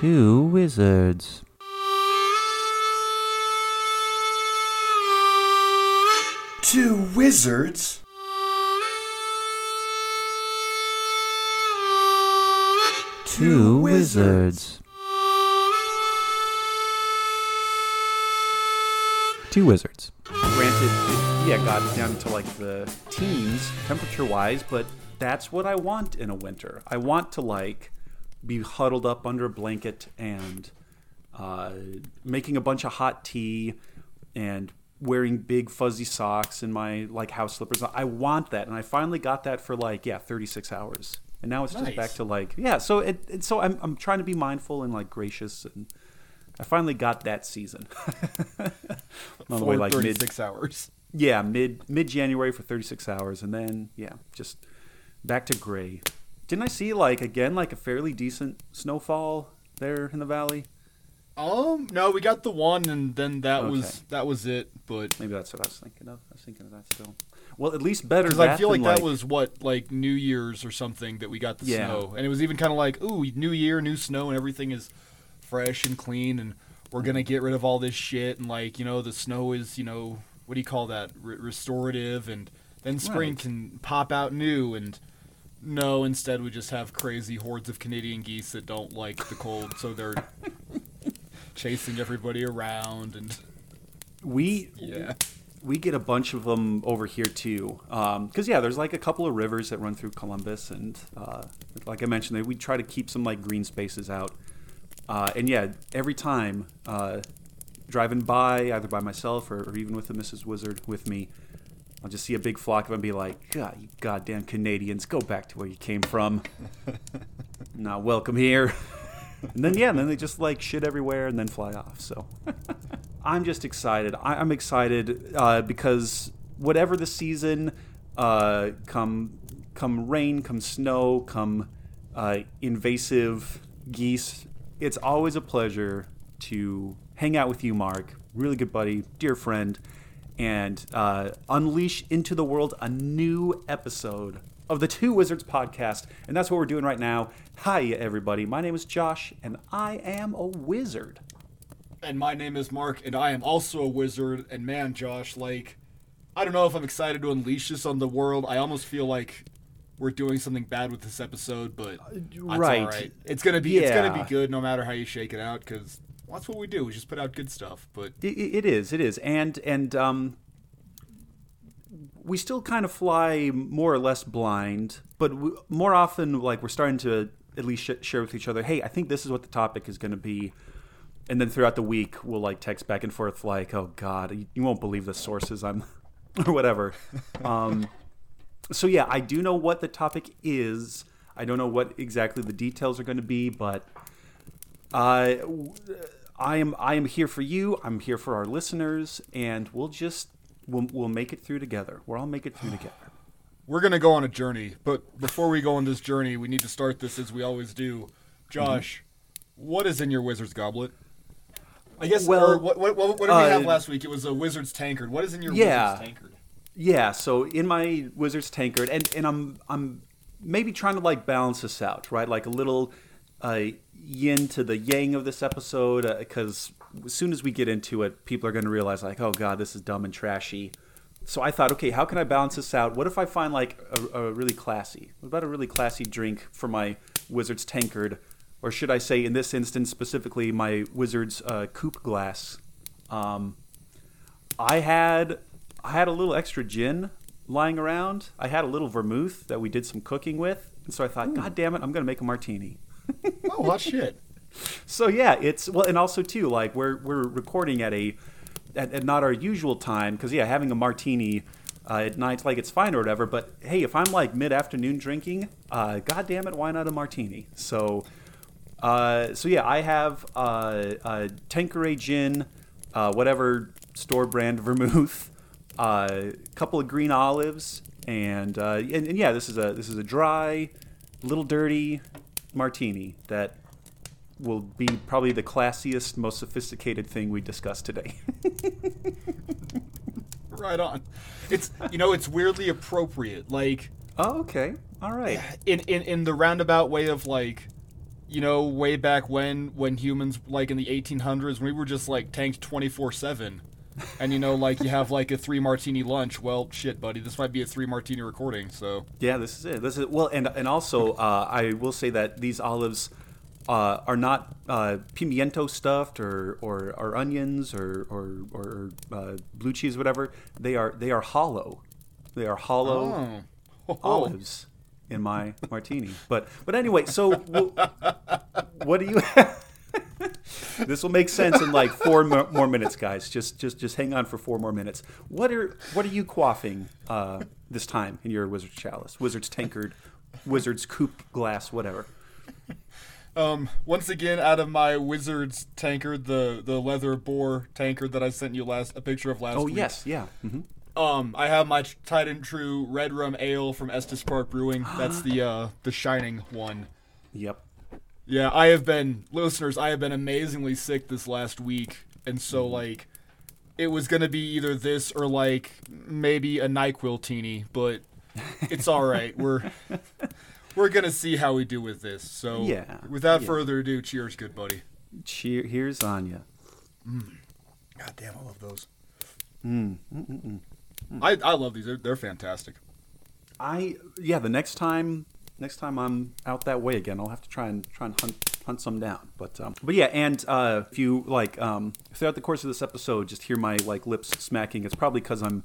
Two wizards. Two wizards? Two wizards. Two wizards. Granted, it, yeah, got down to like the teens temperature wise, but that's what I want in a winter. I want to like be huddled up under a blanket and uh, making a bunch of hot tea and wearing big fuzzy socks and my like house slippers. I want that, and I finally got that for like yeah, 36 hours. And now it's just back to like yeah. So it, it so I'm I'm trying to be mindful and like gracious and. I finally got that season. On the way, For like mid, 36 hours. yeah, mid mid January for 36 hours, and then yeah, just back to gray. Didn't I see like again like a fairly decent snowfall there in the valley? Um, no, we got the one, and then that Okay. was that was it. But Maybe that's what I was thinking of. I was thinking of that still. Well, at least better. because I feel like than, that was what like New Year's or something that we got the Yeah. snow, and it was even kind of like, ooh, New Year, new snow, and everything is fresh and clean, and we're gonna get rid of all this shit, and like you know, the snow is you know, what do you call that, Re- restorative, and then spring Right. can pop out new, and no, instead we just have crazy hordes of Canadian geese that don't like the cold, so they're chasing everybody around, and we yeah. we get a bunch of them over here too. Because yeah, there's like a couple of rivers that run through Columbus, and uh, like I mentioned, we try to keep some like green spaces out. Uh, and yeah, every time uh, driving by, either by myself or, or even with the Mrs. Wizard with me, I'll just see a big flock of them and be like, God, you goddamn Canadians, go back to where you came from. Not welcome here. and then yeah, and then they just like shit everywhere and then fly off. So I'm just excited. I, I'm excited uh, because whatever the season, uh, come come rain, come snow, come uh, invasive geese, it's always a pleasure to hang out with you, Mark. Really good buddy, dear friend, and uh, unleash into the world a new episode of the Two Wizards podcast. And that's what we're doing right now. Hi, everybody. My name is Josh, and I am a wizard. And my name is Mark, and I am also a wizard. And man, Josh, like, I don't know if I'm excited to unleash this on the world. I almost feel like we're doing something bad with this episode, but right. It's gonna be it's gonna be good no matter how you shake it out, because that's what we do. We just put out good stuff. But It, it is. It is. And and um, we still kind of fly more or less blind, but w- more often, like we're starting to at least sh- share with each other. Hey, I think this is what the topic is going to be. And then throughout the week, we'll like text back and forth, like, "Oh God, you, won't believe the sources I'm," or whatever. um, so yeah, I do know what the topic is. I don't know what exactly the details are going to be, but uh, I am I am here for you. I'm here for our listeners, and we'll just we'll, we'll make it through together. We'll all make it through together. we're gonna go on a journey. But before we go on this journey, we need to start this as we always do. Josh, what is in your wizard's goblet? I guess. Well, or what, what, what, what did we have uh, last week? It was a wizard's tankard. What is in your Yeah. wizard's tankard? Yeah. So in my wizard's tankard, and and I'm I'm maybe trying to like balance this out, right? Like a little uh, yin to the yang of this episode, because as soon as we get into it, people are going to realize like, oh god, this is dumb and trashy. So I thought, okay, how can I balance this out? What if I find like a, a really classy? What about a really classy drink for my wizard's tankard, or should I say, in this instance specifically, my wizard's uh, coupe glass? Um, I had I had a little extra gin lying around. I had a little vermouth that we did some cooking with, and so I thought, God damn it, I'm gonna make a martini. Oh, shit. So yeah, it's well, and also too, like we're we're recording at a at, at not our usual time because yeah, having a martini uh, at night like it's fine or whatever. But hey, if I'm like mid afternoon drinking, uh, God damn it, why not a martini? So. Uh, so yeah, I have uh, uh, Tanqueray gin, uh, whatever store brand vermouth, a uh, couple of green olives, and, uh, and and yeah, this is a this is a dry, little dirty martini that will be probably the classiest, most sophisticated thing we discuss today. Right on. It's you know it's weirdly appropriate. Like oh, okay, all right. in in in the roundabout way of like you know, way back when, when humans, like in the 1800s, we were just like tanked 24 7. And you know, like you have like a three martini lunch. Well, shit, buddy, this might be a three martini recording. So Yeah, this is it. This is well, and and also uh, I will say that these olives uh, are not uh, pimiento stuffed or, or, or onions or or, or uh, blue cheese, whatever. They are they are hollow. They are hollow oh, olives in my martini. But but anyway, so what do you? this will make sense in like four more minutes, guys. Just just just hang on for four more minutes. What are what are you quaffing uh, this time in your wizard's chalice, wizard's tankard, wizard's coupe glass, whatever? Um, once again, out of my wizard's tankard, the the leather boar tankard that I sent you last a picture of last Oh week. yes, yeah. hmm Um, I have my tried and true red rum ale from Estes Park Brewing. That's the uh the shining one. Yep. Yeah, I have been listeners. I have been amazingly sick this last week, and so mm-hmm. like, it was gonna be either this or like maybe a Nyquil teeny, but it's all right. We're we're gonna see how we do with this. So Yeah, without yeah. further ado, cheers, good buddy. Cheer. Here's Anya. Mm. God damn, I love those. Mm. Mm-mm-mm. I I love these. They're they're fantastic. I yeah. The next time, next time I'm out that way again, I'll have to try and try and hunt hunt some down. But um, but yeah, and uh, if you like um, throughout the course of this episode, just hear my like lips smacking. It's probably because I'm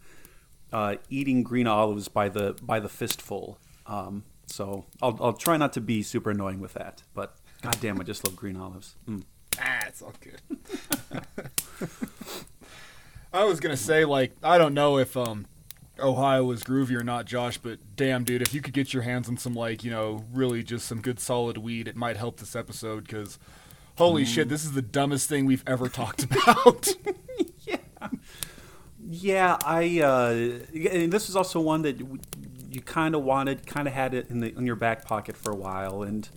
uh, eating green olives by the by the fistful. Um, so I'll I'll try not to be super annoying with that. But goddamn, I just love green olives. Mm. Ah, it's all good. I was gonna say like I don't know if um Ohio was groovy or not, Josh, but damn, dude, if you could get your hands on some like you know really just some good solid weed, it might help this episode because. Holy shit! This is the dumbest thing we've ever talked about. Yeah, yeah. I. Uh, and this is also one that you kind of wanted, kind of had it in the in your back pocket for a while, and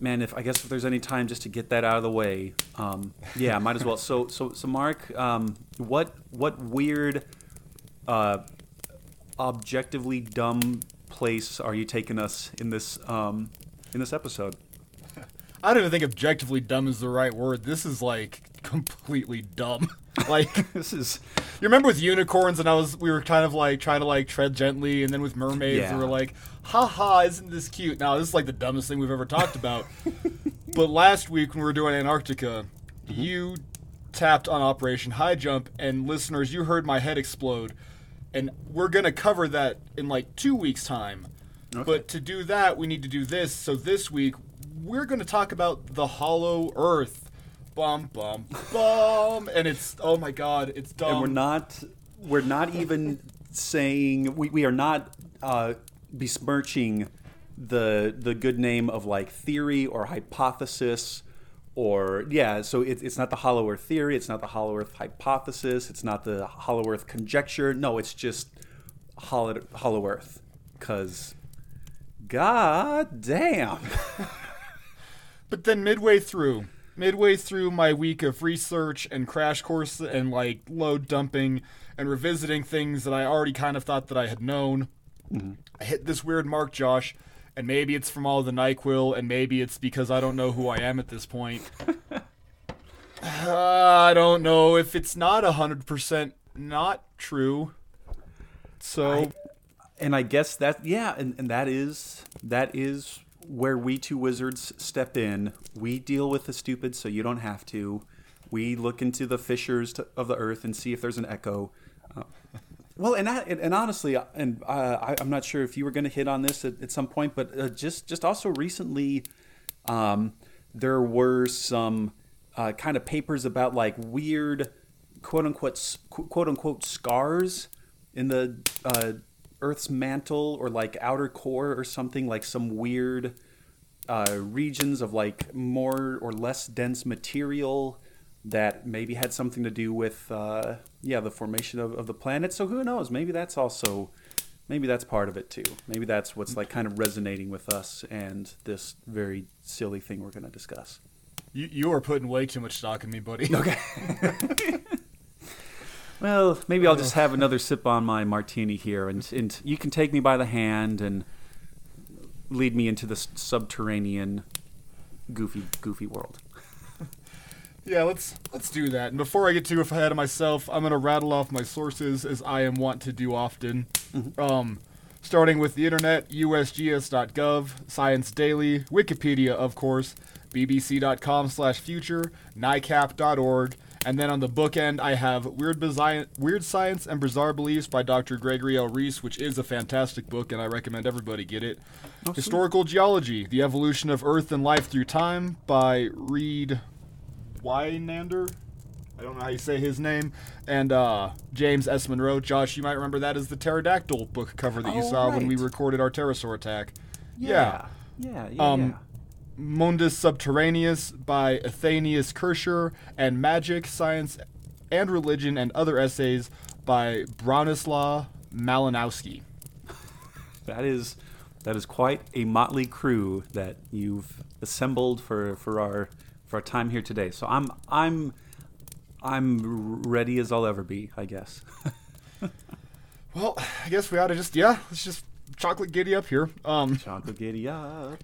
man, if I guess if there's any time just to get that out of the way, um, yeah, might as well. So, so, so, Mark, um, what what weird, uh, objectively dumb place are you taking us in this um, in this episode? I don't even think objectively dumb is the right word. This is like completely dumb. Like This is You remember with unicorns, and I was we were kind of like trying to like tread gently, and then with mermaids, Yeah. we were like, "Ha ha, isn't this cute?" Now this is like the dumbest thing we've ever talked about. but last week when we were doing Antarctica, you tapped on Operation High Jump, and listeners, you heard my head explode, and we're gonna cover that in like two weeks' time. But to do that, we need to do this. So this week, we're gonna talk about the Hollow Earth. Bum bum bum, and it's oh my god, it's dumb. and we're not we're not even saying we, we are not uh, besmirching the the good name of like theory or hypothesis or yeah so it, it's not the hollow earth theory it's not the hollow earth hypothesis it's not the hollow earth conjecture. No it's just hollow, hollow earth. Because god damn. But then midway through, midway through my week of research and crash course and like load dumping and revisiting things that I already kind of thought that I had known, mm-hmm. I hit this weird mark, Josh. And maybe it's from all the Nyquil, and maybe it's because I don't know who I am at this point. Uh, I don't know if it's not hundred percent not true. So I- and I guess that yeah, and, and that is that is where we two wizards step in. We deal with the stupid, so you don't have to. We look into the fissures to, of the earth and see if there's an echo. Well, and, I, and honestly, uh, and uh, I, I'm not sure if you were going to hit on this at, at some point, but uh, just just also recently, um, there were some uh, kind of papers about like weird, quote unquote, quote unquote scars in the uh, Earth's mantle or like outer core or something like some weird uh, regions of like more or less dense material that maybe had something to do with uh, yeah the formation of, of the planet. So who knows? Maybe that's also maybe that's part of it too. Maybe that's what's like kind of resonating with us and this very silly thing we're going to discuss. you, you are putting way too much stock in me, buddy. Okay. well, maybe I'll just have another sip on my martini here, and, and you can take me by the hand and lead me into this subterranean goofy, goofy world. Yeah, let's let's do that. And before I get too ahead of myself, I'm gonna rattle off my sources as I am wont to do often. Um, starting with the internet, USGS.gov, Science Daily, Wikipedia, of course, BBC.com/future, NICAP.org, and then on the bookend I have Weird, Weird Science and Bizarre Beliefs by Dr. Gregory L. Reece, which is a fantastic book, and I recommend everybody get it. Historical Geology: The Evolution of Earth and Life Through Time by Reed Wynander. I don't know how you say his name. And uh, James S. Monroe. Josh, you might remember that as the pterodactyl book cover that you Oh, saw when we recorded our pterosaur attack. Yeah. yeah, yeah. Um, yeah. Mundus Subterraneus by Athenius Kircher, and Magic, Science, and Religion and Other Essays by Bronislaw Malinowski. That is that is quite a motley crew that you've assembled for, for our for our time here today. So I'm I'm I'm ready as I'll ever be, I guess. Well, I guess we ought to just, yeah, let's just chocolate giddy up here. Um, Chocolate giddy up.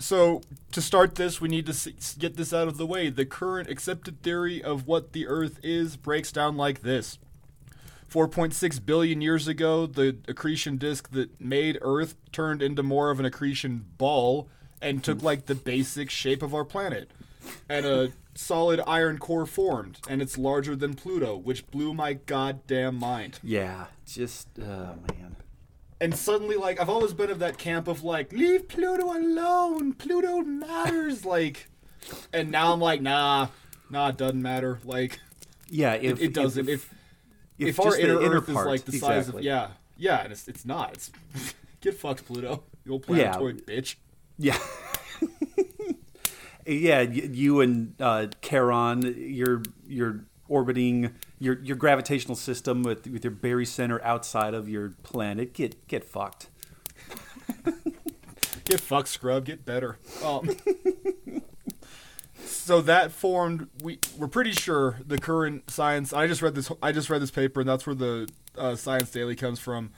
So, to start this, we need to get this out of the way. The current accepted theory of what the Earth is breaks down like this 4.6 billion years ago, the accretion disk that made Earth turned into more of an accretion ball and took like the basic shape of our planet. And a solid iron core formed, and it's larger than Pluto, which blew my goddamn mind. Yeah, just oh man. And suddenly, like, I've always been of that camp of like, leave Pluto alone. Pluto matters, like. And now I'm like, nah, nah, it doesn't matter. Like, Yeah, it, if it doesn't. If if, if our just the inner, Earth part, is like the size of yeah, yeah, and it's it's not. It's get fucked, Pluto. You old planetoid bitch. Yeah. yeah, you and uh, Charon, you're you're orbiting your your gravitational system with with your barycenter outside of your planet. Get get fucked. Get fucked, scrub. Get better. Um, so that formed. We we're pretty sure the current science. I just read this. I just read this paper, and that's where the uh, Science Daily comes from.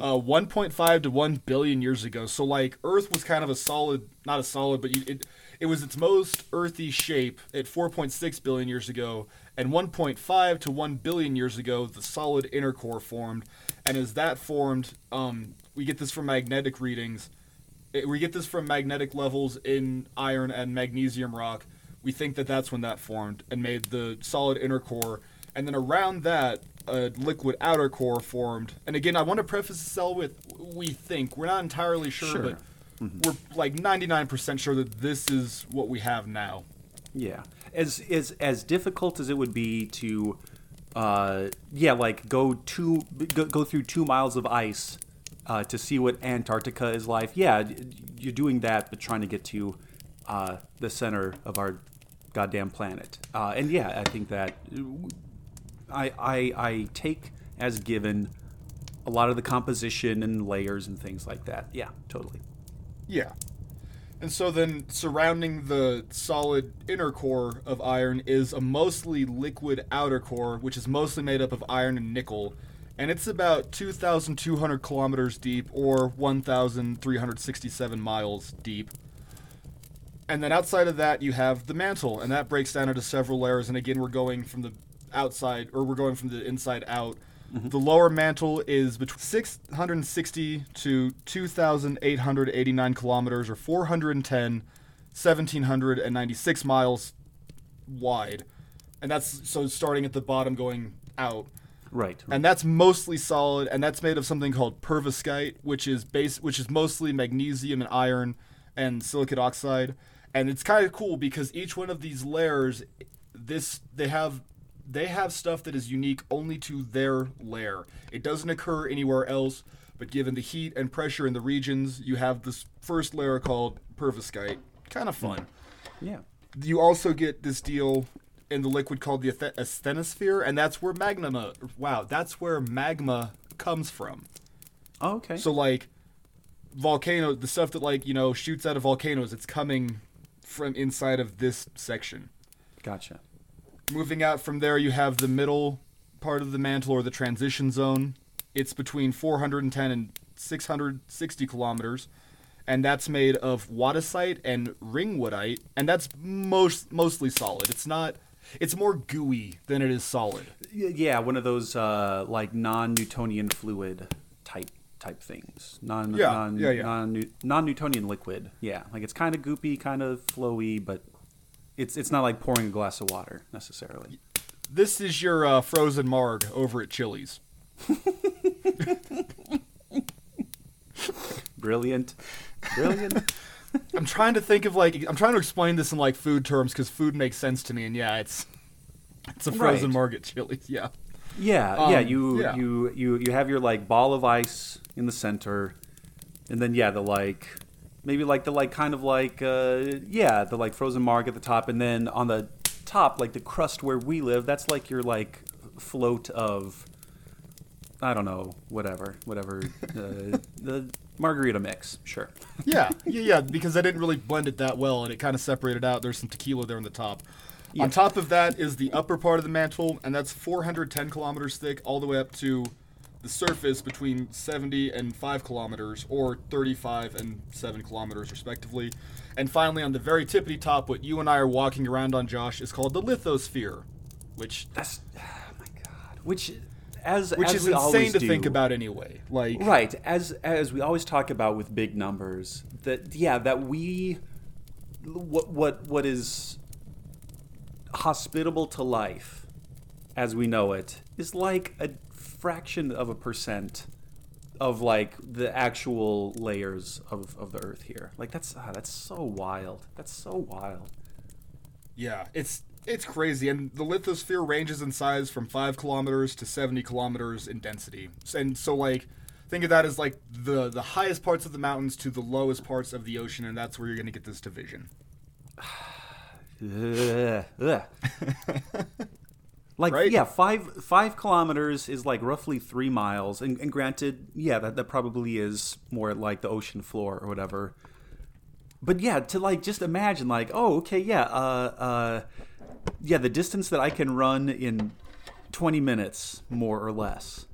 Uh, 1.5 to 1 billion years ago. So like Earth was kind of a solid, not a solid, but you, it it was its most earthy shape at 4.6 billion years ago, and 1.5 to 1 billion years ago, the solid inner core formed. And as that formed, um, we get this from magnetic readings it- we get this from magnetic levels in iron and magnesium rock. We think that that's when that formed and made the solid inner core, and then around that, a liquid outer core formed. And again, I want to preface this all with we think we're not entirely sure, Sure. but we're like 99% sure that this is what we have now. Yeah, as as as difficult as it would be to, uh, yeah, like go two go, go through two miles of ice uh, to see what Antarctica is like. Yeah, you're doing that, but trying to get to uh, the center of our goddamn planet. Uh, and yeah, I think that I, I I take as given a lot of the composition and layers and things like that. Yeah, totally. Yeah. And so then surrounding the solid inner core of iron is a mostly liquid outer core, which is mostly made up of iron and nickel. And it's about 2,200 kilometers deep or 1,367 miles deep. And then outside of that, you have the mantle, and that breaks down into several layers. And again, we're going from the outside, or we're going from the inside out. Mm-hmm. The lower mantle is between 660 to 2,889 kilometers, or 410, 1,796 miles wide. And that's so starting at the bottom going out. Right. And that's mostly solid, and that's made of something called perovskite, which is base, which is mostly magnesium and iron and silicate oxide. And it's kind of cool because each one of these layers, this they have they have stuff that is unique only to their layer. It doesn't occur anywhere else. But given the heat and pressure in the regions, you have this first layer called perovskite. Kind of fun yeah. you also get this deal in the liquid called the asthenosphere, and that's where magma. Wow, that's where magma comes from. Oh, okay. So like, volcano, the stuff that like you know shoots out of volcanoes, it's coming from inside of this section. gotcha. Moving out from there, you have the middle part of the mantle or the transition zone. It's between 410 and 660 kilometers. and that's made of wadsleyite and ringwoodite, and that's most mostly solid. It's not. It's more gooey than it is solid. Yeah, one of those uh, like non-Newtonian fluid type type things. Non Yeah, non yeah, yeah. non non-Newtonian liquid. Yeah, like it's kind of goopy, kind of flowy, but it's it's not like pouring a glass of water necessarily. This is your uh, frozen marg over at Chili's. Brilliant, brilliant. I'm trying to think of like I'm trying to explain this in like food terms because food makes sense to me, and yeah, it's it's a frozen Right. marg at Chili's. Yeah, Yeah, yeah. Um, You yeah. you you you have your like ball of ice in the center, and then yeah, the like maybe like the like kind of like uh yeah the like frozen marg at the top, and then on the top like the crust where we live, that's like your like float of I don't know whatever whatever uh, the margarita mix. Sure. yeah, yeah, yeah. Because I didn't really blend it that well, and it kind of separated out. There's some tequila there on the top. Yeah. On top of that is the upper part of the mantle, and that's 410 kilometers thick, all the way up to the surface between 70 and 5 kilometers, or 35 and 7 kilometers, respectively. And finally, on the very tippity top, what you and I are walking around on, Josh, is called the lithosphere, which That's oh my god. Which as which as is insane to do, think about anyway. Like, Right, as as we always talk about with big numbers, that yeah, that we what what what is hospitable to life as we know it is like a fraction of a percent of like the actual layers of, of the earth here. Like that's ah, that's so wild. That's so wild. Yeah, it's it's crazy, and the lithosphere ranges in size from five kilometers to seventy kilometers in density. And so, like, think of that as like the the highest parts of the mountains to the lowest parts of the ocean, and that's where you're gonna get this division. Ugh, ugh. like Right? yeah, five five kilometers is like roughly three miles, and, and granted, yeah, that, that probably is more like the ocean floor or whatever. But yeah, to like just imagine, like, oh, okay, yeah, uh, uh, yeah, the distance that I can run in twenty minutes, more or less.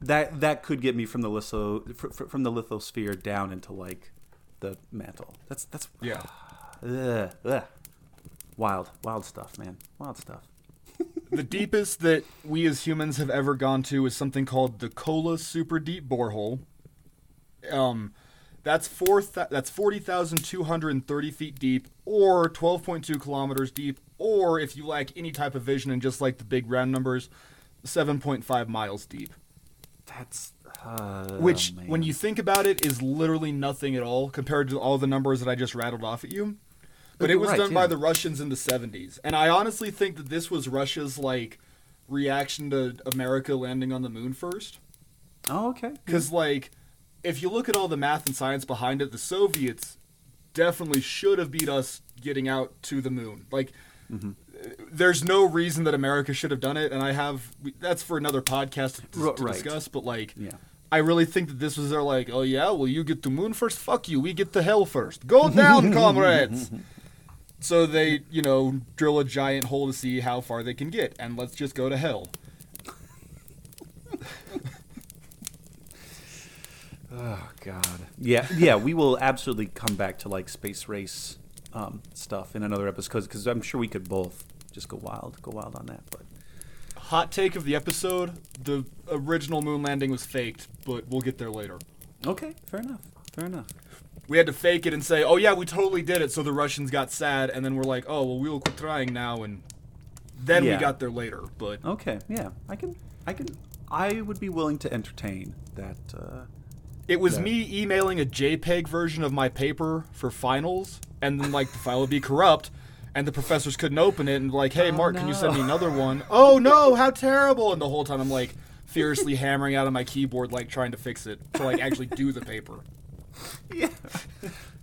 That that could get me from the litho fr- fr- from the lithosphere down into like the mantle. That's that's Yeah. Ugh, ugh. Wild, wild stuff, man. Wild stuff. The deepest that we as humans have ever gone to is something called the Kola Super Deep Borehole. Um, that's four. Th- that's forty thousand two hundred and thirty feet deep, or twelve point two kilometers deep, or if you lack any type of vision and just like the big round numbers, seven point five miles deep. That's uh, Which, man. when you think about it, is literally nothing at all compared to all the numbers that I just rattled off at you. But it was Right, done by the Russians in the 70s. And I honestly think that this was Russia's like reaction to America landing on the moon first. oh okay, Because, like, if you look at all the math and science behind it, the Soviets definitely should have beat us getting out to the moon. Like, Mm-hmm. there's no reason that America should have done it. And I have, that's for another podcast to, to right. discuss. But, like, yeah. I really think that this was their, like, oh, yeah, well, you get to moon first? Fuck you. We get to hell first. Go down, comrades. So they, you know, drill a giant hole to see how far they can get. And let's just go to hell. Oh god. Yeah, yeah. We will absolutely come back to like space race um, stuff in another episode because I'm sure we could both just go wild, go wild on that. But Hot take of the episode: the original moon landing was faked, but we'll get there later. okay, fair enough. Fair enough. We had to fake it and say, "Oh yeah, we totally did it." So the Russians got sad, and then we're like, "Oh well, we will quit trying now." And then Yeah. we got there later. But Okay, yeah. I can, I can, I would be willing to entertain that. Uh, it was Yeah. me emailing a JPEG version of my paper for finals, and then like the file would be corrupt. And the professors couldn't open it, and like, hey, Oh, Mark, can you send me another one? oh no, how terrible! And the whole time I'm like furiously hammering out on my keyboard, like trying to fix it to like actually do the paper. yeah.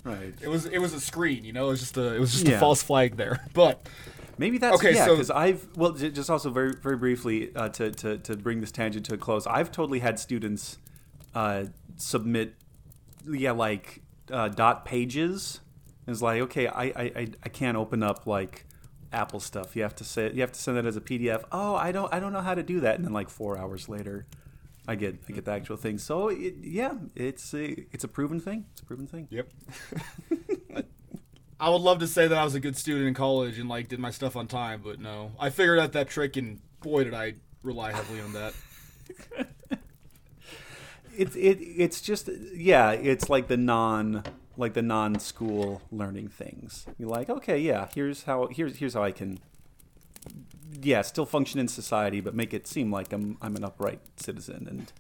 right. It was it was a screen, you know. It was just a it was just Yeah. a false flag there. But Maybe that's Okay, yeah. so- Because I've well, j- just also very very briefly uh, to, to to bring this tangent to a close. I've totally had students uh, submit yeah like uh, dot pages. It's like okay, I, I I I can't open up like Apple stuff. You have to say you have to send it as a PDF. Oh, I don't I don't know how to do that. And then like four hours later, I get I get the actual thing. So it, yeah, it's a it's a proven thing. It's a proven thing. Yep. I would love to say that I was a good student in college and like did my stuff on time, but no. I figured out that trick, and boy, did I rely heavily on that. It's it it's just yeah, it's like the non like the non school learning things. You're like, okay, yeah, here's how here's here's how I can yeah, still function in society, but make it seem like I'm I'm an upright citizen and,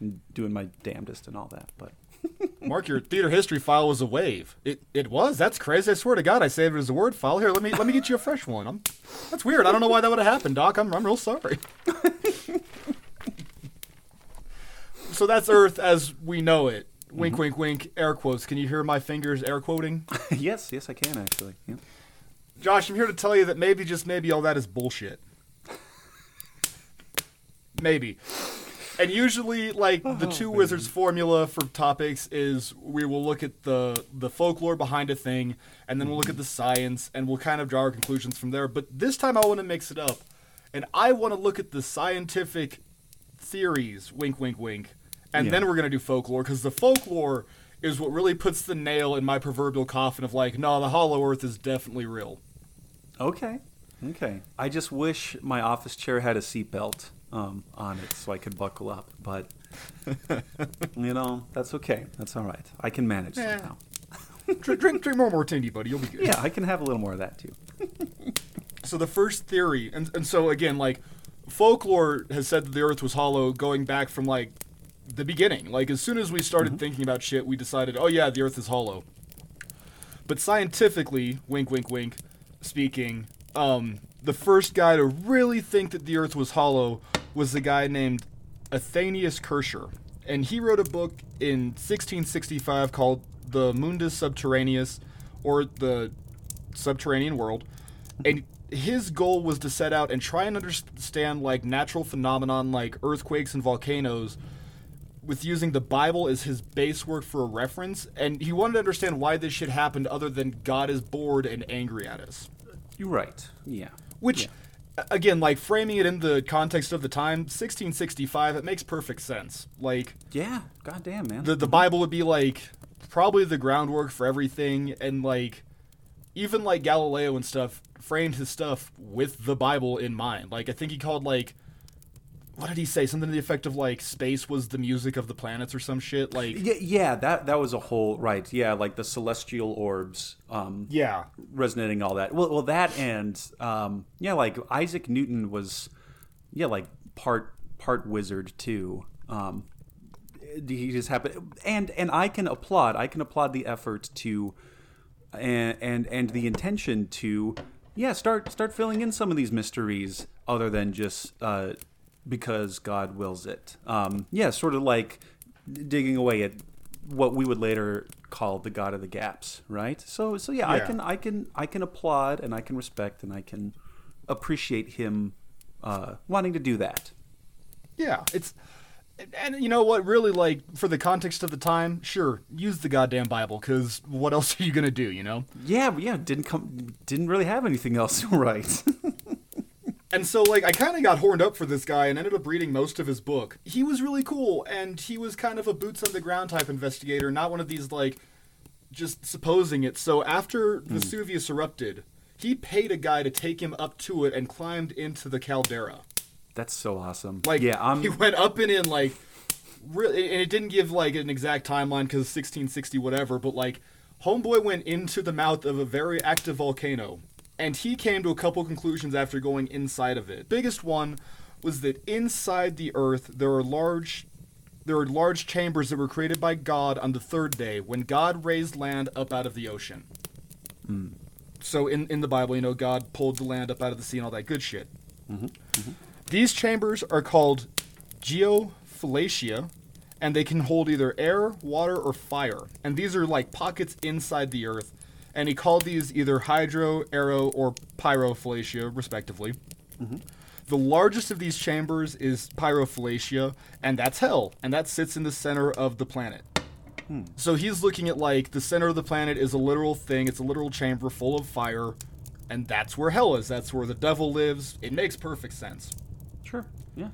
and doing my damnedest and all that. But Mark, your theater history file was a wave. It it was. That's crazy. I swear to God, I saved it as a word file. Here, let me let me get you a fresh one. I'm, that's weird. I don't know why that would have happened, Doc. I'm I'm real sorry. so that's Earth as we know it. Wink, mm-hmm. wink, wink. Air quotes. Can you hear my fingers air quoting? yes, yes, I can actually. Yeah. Josh, I'm here to tell you that maybe, just maybe, all that is bullshit. maybe. And usually, like the oh, two wizards formula for topics is we will look at the the folklore behind a thing, and then we'll look at the science, and we'll kind of draw our conclusions from there. But this time, I want to mix it up, and I want to look at the scientific theories. Wink, wink, wink. And Yeah. then we're gonna do folklore because the folklore is what really puts the nail in my proverbial coffin of like, no, the Hollow Earth is definitely real. Okay. Okay. I just wish my office chair had a seatbelt um, on it so I could buckle up. But, you know, that's okay. That's all right. I can manage Yeah. somehow. drink, drink, drink more martini, buddy. You'll be good. Yeah, I can have a little more of that too. So the first theory, and and so again, like folklore has said that the Earth was hollow, going back from like the beginning. Like as soon as we started thinking about shit, we decided, oh yeah, the Earth is hollow. But scientifically, wink, wink, wink, speaking, um, the first guy to really think that the Earth was hollow was the guy named Athenius Kircher, and he wrote a book in 1665 called The Mundus Subterraneus, or the Subterranean World, and his goal was to set out and try and understand like natural phenomenon like earthquakes and volcanoes with using the Bible as his base work for a reference, and he wanted to understand why this shit happened other than God is bored and angry at us. You're right. Yeah. Which, a- again, like framing it in the context of the time, 1665, it makes perfect sense. Like, Yeah. God damn, man. the, the Bible would be like probably the groundwork for everything, and like, even like Galileo and stuff framed his stuff with the Bible in mind. Like, I think he called like, what did he say? Something to the effect of like, space was the music of the planets or some shit. Like, yeah, yeah, that that was a whole right. Yeah, like the celestial orbs, um, yeah. resonating all that. Well, well, that and um, yeah, like Isaac Newton was, yeah, like part part wizard too. Um, he just happened, and and I can applaud. I can applaud the effort to, and and and the intention to, yeah, start start filling in some of these mysteries other than just uh, because God wills it. Um, yeah, sort of like digging away at what we would later call the God of the gaps, right? So so yeah, I can I can I can applaud and I can respect and I can appreciate him uh, wanting to do that. Yeah, it's and you know what? Really, like for the context of the time, sure, use the goddamn Bible, because what else are you gonna do? You know. Yeah, yeah, didn't come, didn't really have anything else right. And so, like, I kind of got horned up for this guy and ended up reading most of his book. He was really cool, and he was kind of a boots on the ground type investigator, not one of these like just supposing it. So after hmm. Vesuvius erupted, he paid a guy to take him up to it and climbed into the caldera. That's so awesome. Like, yeah, I'm he went up and in like, really, and it didn't give like an exact timeline because 1660 whatever, but like, homeboy went into the mouth of a very active volcano, and he came to a couple conclusions after going inside of it. Biggest one was that inside the Earth there are large. There are large chambers that were created by God on the third day when God raised land up out of the ocean. Hmm. So in, in the Bible, you know, God pulled the land up out of the sea and all that good shit. Mm-hmm. Mm-hmm. These chambers are called geophylacia, and they can hold either air, water, or fire. And these are like pockets inside the earth. And he called these either hydro, aero, or pyrophylacia, respectively. Mm-hmm. The largest of these chambers is pyrophylacia, and that's hell, and that sits in the center of the planet. Hmm. So he's looking at like the center of the planet is a literal thing, it's a literal chamber full of fire, and that's where hell is. That's where the devil lives. It makes perfect sense. sure. Yeah.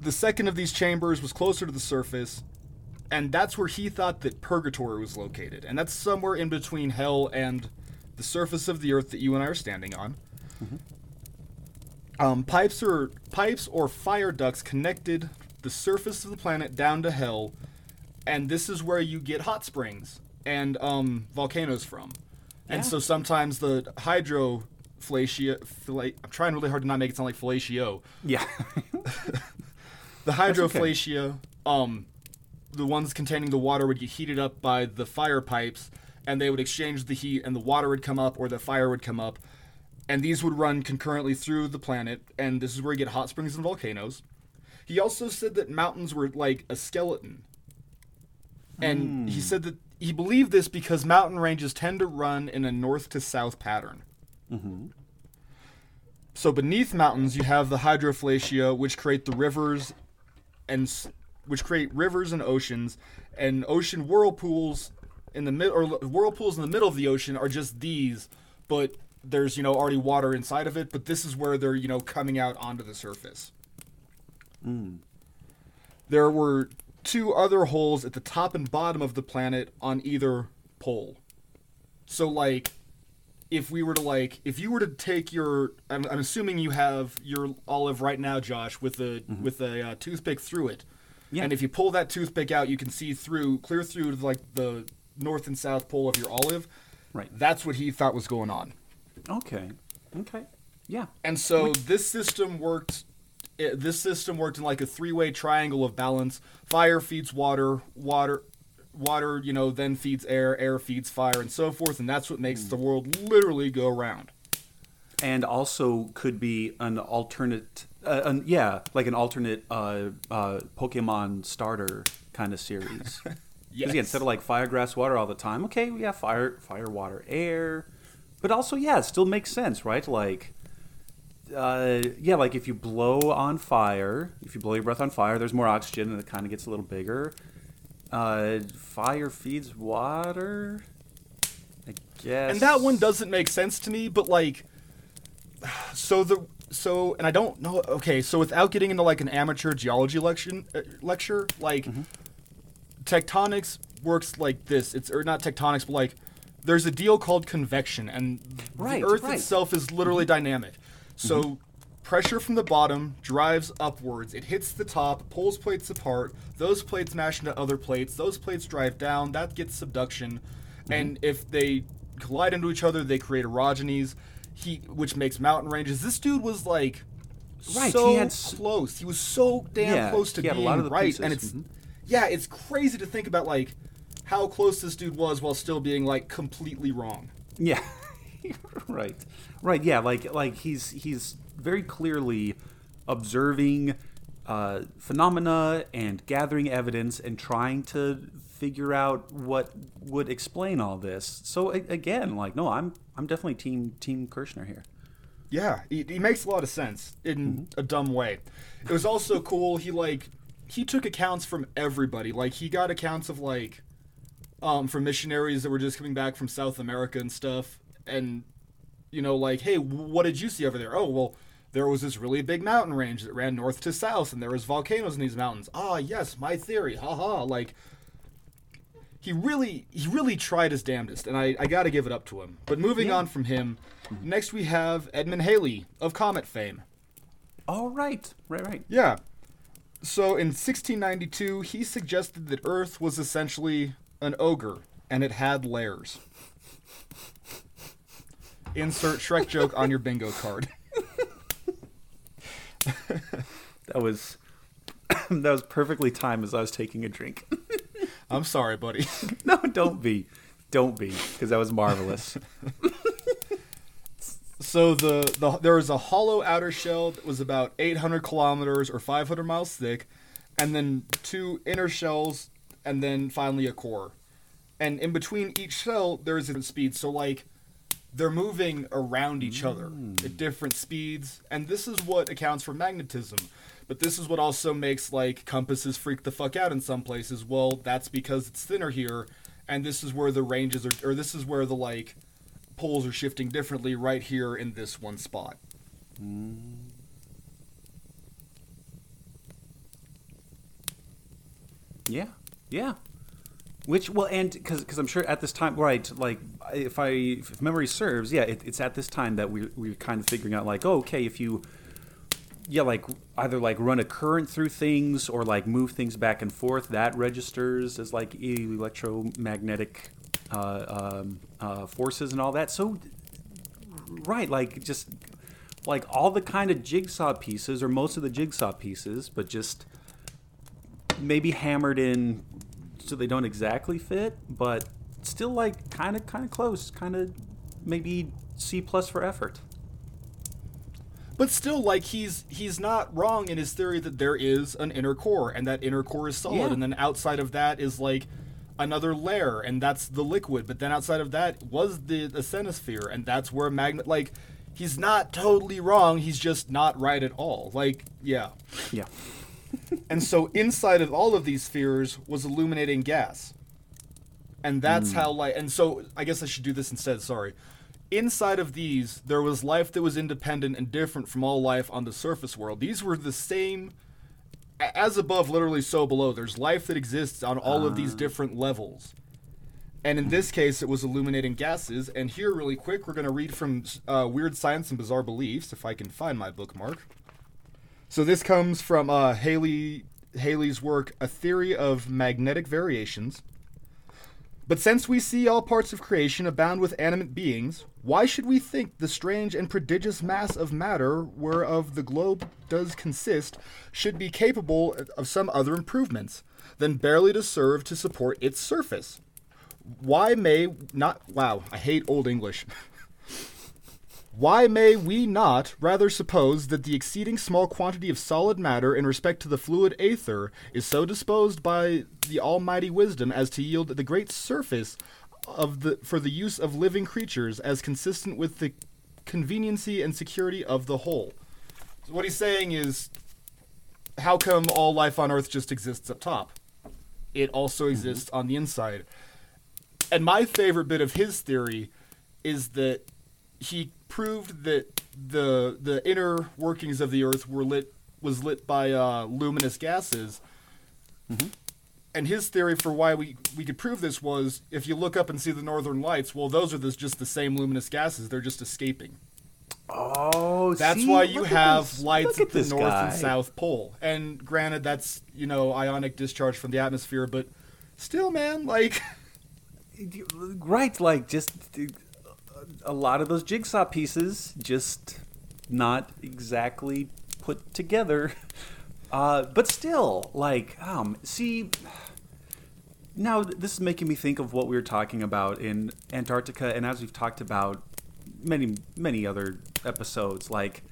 the second of these chambers was closer to the surface, and that's where he thought that purgatory was located, and that's somewhere in between hell and the surface of the earth that you and I are standing on. Um, pipes or pipes or fire ducts connected the surface of the planet down to hell, and this is where you get hot springs and um, volcanoes from. And so sometimes the hydro fla- I'm trying really hard to not make it sound like fellatio. Yeah. The okay. um, the ones containing the water would get heated up by the fire pipes, and they would exchange the heat, and the water would come up or the fire would come up, and these would run concurrently through the planet, and this is where you get hot springs and volcanoes. He also said that mountains were like a skeleton, and he hmm. said that he believed this because mountain ranges tend to run in a north to south pattern. Mm-hmm. So beneath mountains, you have the hydrophylacia, which create the rivers, and which create rivers and oceans, and ocean whirlpools in the mid or whirlpools in the middle of the ocean are just these, but there's you know already water inside of it. But this is where they're you know coming out onto the surface. There were two other holes at the top and bottom of the planet on either pole. So like if we were to like if you were to take your I'm, I'm assuming you have your olive right now josh with a with a uh, toothpick through it Yeah. and if you pull that toothpick out you can see through clear through to like the north and south pole of your olive Right. that's what he thought was going on okay. Okay. Yeah. and so this system worked it, this system worked in like a three-way triangle of balance fire feeds water water water you know then feeds air air feeds fire and so forth and that's what makes the hmm. world literally go round and also could be an alternate uh, an, yeah like an alternate uh, uh, pokemon starter kind of series yes. yeah, instead of like fire grass water all the time okay yeah fire fire water air. But also yeah it still makes sense right? Like uh, yeah like if you blow on fire if you blow your breath on fire there's more oxygen and it kind of gets a little bigger. Uh, fire feeds water i guess and that one doesn't make sense to me but like so the so and i don't know okay so without getting into like an amateur geology lecture uh, lecture like Mm-hmm. tectonics works like this. It's or not tectonics but like there's a deal called convection and Right, the earth right. itself is literally dynamic. So pressure from the bottom drives upwards. It hits the top pulls plates apart. Those plates mash into other plates. Those plates drive down. That gets subduction. And if they collide into each other they create orogenies heat which makes mountain ranges this dude was like Right, he so had s- close he was so damn Yeah, close to he had a being lot of the right pieces, and it's mhm. yeah it's crazy to think about like how close this dude was while still being like completely wrong Yeah. right. Right. Yeah. Like like he's he's very clearly observing uh, phenomena and gathering evidence and trying to figure out what would explain all this. So a- again, like no, I'm I'm definitely team team Kirshner here. Yeah, he, he makes a lot of sense in Mm-hmm. a dumb way. It was also cool. He like he took accounts from everybody. Like he got accounts of like um from missionaries that were just coming back from South America and stuff. And you know, like, hey, what did you see over there? Oh, well, there was this really big mountain range that ran north to south, and there was volcanoes in these mountains. Ah, yes, my theory. Ha ha. Like he really he really tried his damnedest and i, I gotta give it up to him but moving on from him next we have edmund halley of comet fame Oh right. Right. Right. yeah so in 1692 he suggested that earth was essentially an ogre and it had layers insert shrek joke on your bingo card That was that was perfectly timed as I was taking a drink. i'm sorry buddy no, don't be. Don't be, because that was marvelous. So the, the there was a hollow outer shell that was about 800 kilometers or 500 miles thick, and then two inner shells, and then finally a core. And in between each shell, there is different speed. So like, they're moving around each other mm. at different speeds, and this is what accounts for magnetism. But this is what also makes like compasses freak the fuck out in some places. Well, that's because it's thinner here, and this is where the ranges are, or this is where the like poles are shifting differently right here in this one spot. Mm. Yeah, yeah. Which well, and because I'm sure at this time, right? Like, if I if memory serves, yeah, it, it's at this time that we we're kind of figuring out like, oh, okay, if you yeah, like either like run a current through things or like move things back and forth, that registers as like electromagnetic uh, um, uh, forces and all that. So, right, like just like all the kind of jigsaw pieces or most of the jigsaw pieces, but just maybe hammered in so they don't exactly fit, but still like kind of kind of close, kind of maybe C plus for effort. But still, like he's he's not wrong in his theory that there is an inner core and that inner core is solid, Yeah. and then outside of that is like another layer, and that's the liquid. But then outside of that was the the asthenosphere, and that's where magnet. Like he's not totally wrong. He's just not right at all. Like yeah. Yeah. And so inside of all of these spheres was illuminating gas. And that's how light. and so I guess I should do this instead, sorry. Inside of these there was life that was independent and different from all life on the surface world. These were the same as above literally so below. There's life that exists on all of these different levels. And in this case, it was illuminating gases. And here, really quick, we're going to read from uh, Weird Science and Bizarre Beliefs, if I can find my bookmark. So this comes from uh, Halley Halley's work, A Theory of Magnetic Variations. But since we see all parts of creation abound with animate beings, why should we think the strange and prodigious mass of matter whereof the globe does consist should be capable of some other improvements than barely to serve to support its surface? Why may not wow, I hate old English. Why may we not rather suppose that the exceeding small quantity of solid matter in respect to the fluid aether is so disposed by the almighty wisdom as to yield the great surface of the for the use of living creatures as consistent with the conveniency and security of the whole? So what he's saying is how come all life on earth just exists up top? It also mm-hmm. exists on the inside. And my favorite bit of his theory is that he proved that the the inner workings of the earth were lit was lit by uh, luminous gases. And his theory for why we, we could prove this was if you look up and see the northern lights, well, those are this, just the same luminous gases. They're just escaping. Oh, That's see? why you have this- lights at, at the north guy. and south pole. And granted, that's you know ionic discharge from the atmosphere, but still, man, like Right, like just a lot of those jigsaw pieces just not exactly put together. Uh, but still, like, um, see, now this is making me think of what we were talking about in Antarctica, and as we've talked about many, many other episodes, like,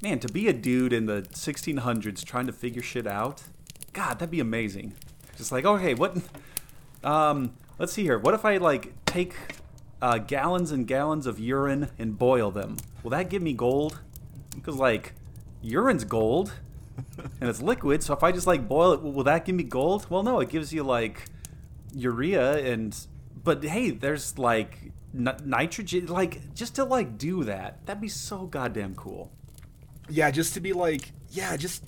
man, to be a dude in the 1600s trying to figure shit out, God, that'd be amazing. Just like, okay, what? Um, let's see here. What if I like take uh, gallons and gallons of urine and boil them? Will that give me gold? Because like urine's gold and it's liquid. So if I just like boil it, will that give me gold? Well, no. It gives you like urea and. But hey, there's like n- nitrogen. Like just to like do that, that'd be so goddamn cool. yeah, just to be like yeah, just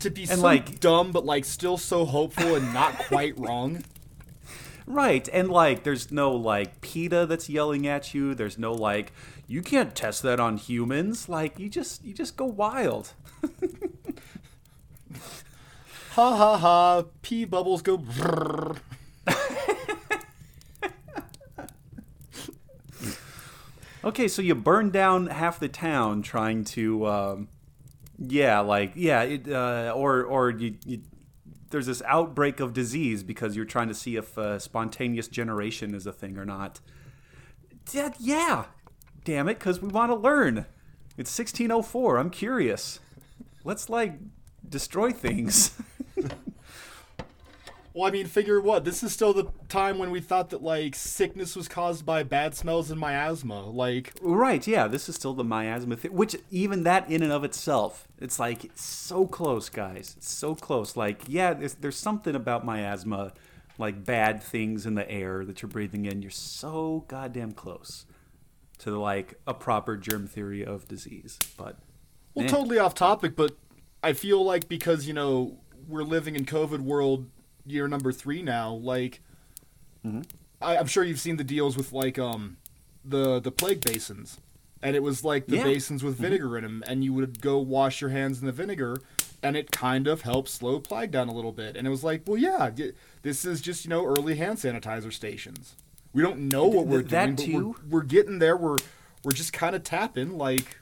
to be And, so like- dumb, but like still so hopeful and not quite wrong. Right, and like, there's no like PETA that's yelling at you. There's no like, you can't test that on humans. Like, you just you just go wild. Ha ha ha! Pee bubbles go. Okay, so you burn down half the town trying to, um, yeah, like yeah, it, uh, or or you, you there's this outbreak of disease because you're trying to see if uh, spontaneous generation is a thing or not. Yeah, yeah, damn it, because we want to learn. It's 1604. I'm curious. Let's like destroy things. Well, I mean, figure what? This is still the time when we thought that like sickness was caused by bad smells and miasma. Like, Right, yeah, this is still the miasma thing, which even that in and of itself, it's like it's so close, guys. It's so close. Like, yeah, there's, there's something about miasma, like bad things in the air that you're breathing in. You're so goddamn close to like a proper germ theory of disease. But well, totally off topic, but I feel like because you know we're living in COVID world year number three now. Like, Mm-hmm. I, I'm sure you've seen the deals with like um the the plague basins, and it was like the Yeah. Mm-hmm. basins with vinegar in them, and you would go wash your hands in the vinegar, and it kind of helped slow plague down a little bit. And it was like, well, yeah, this is just you know early hand sanitizer stations. We don't know what we're doing, but we're, we're getting there. We're we're just kind of tapping like.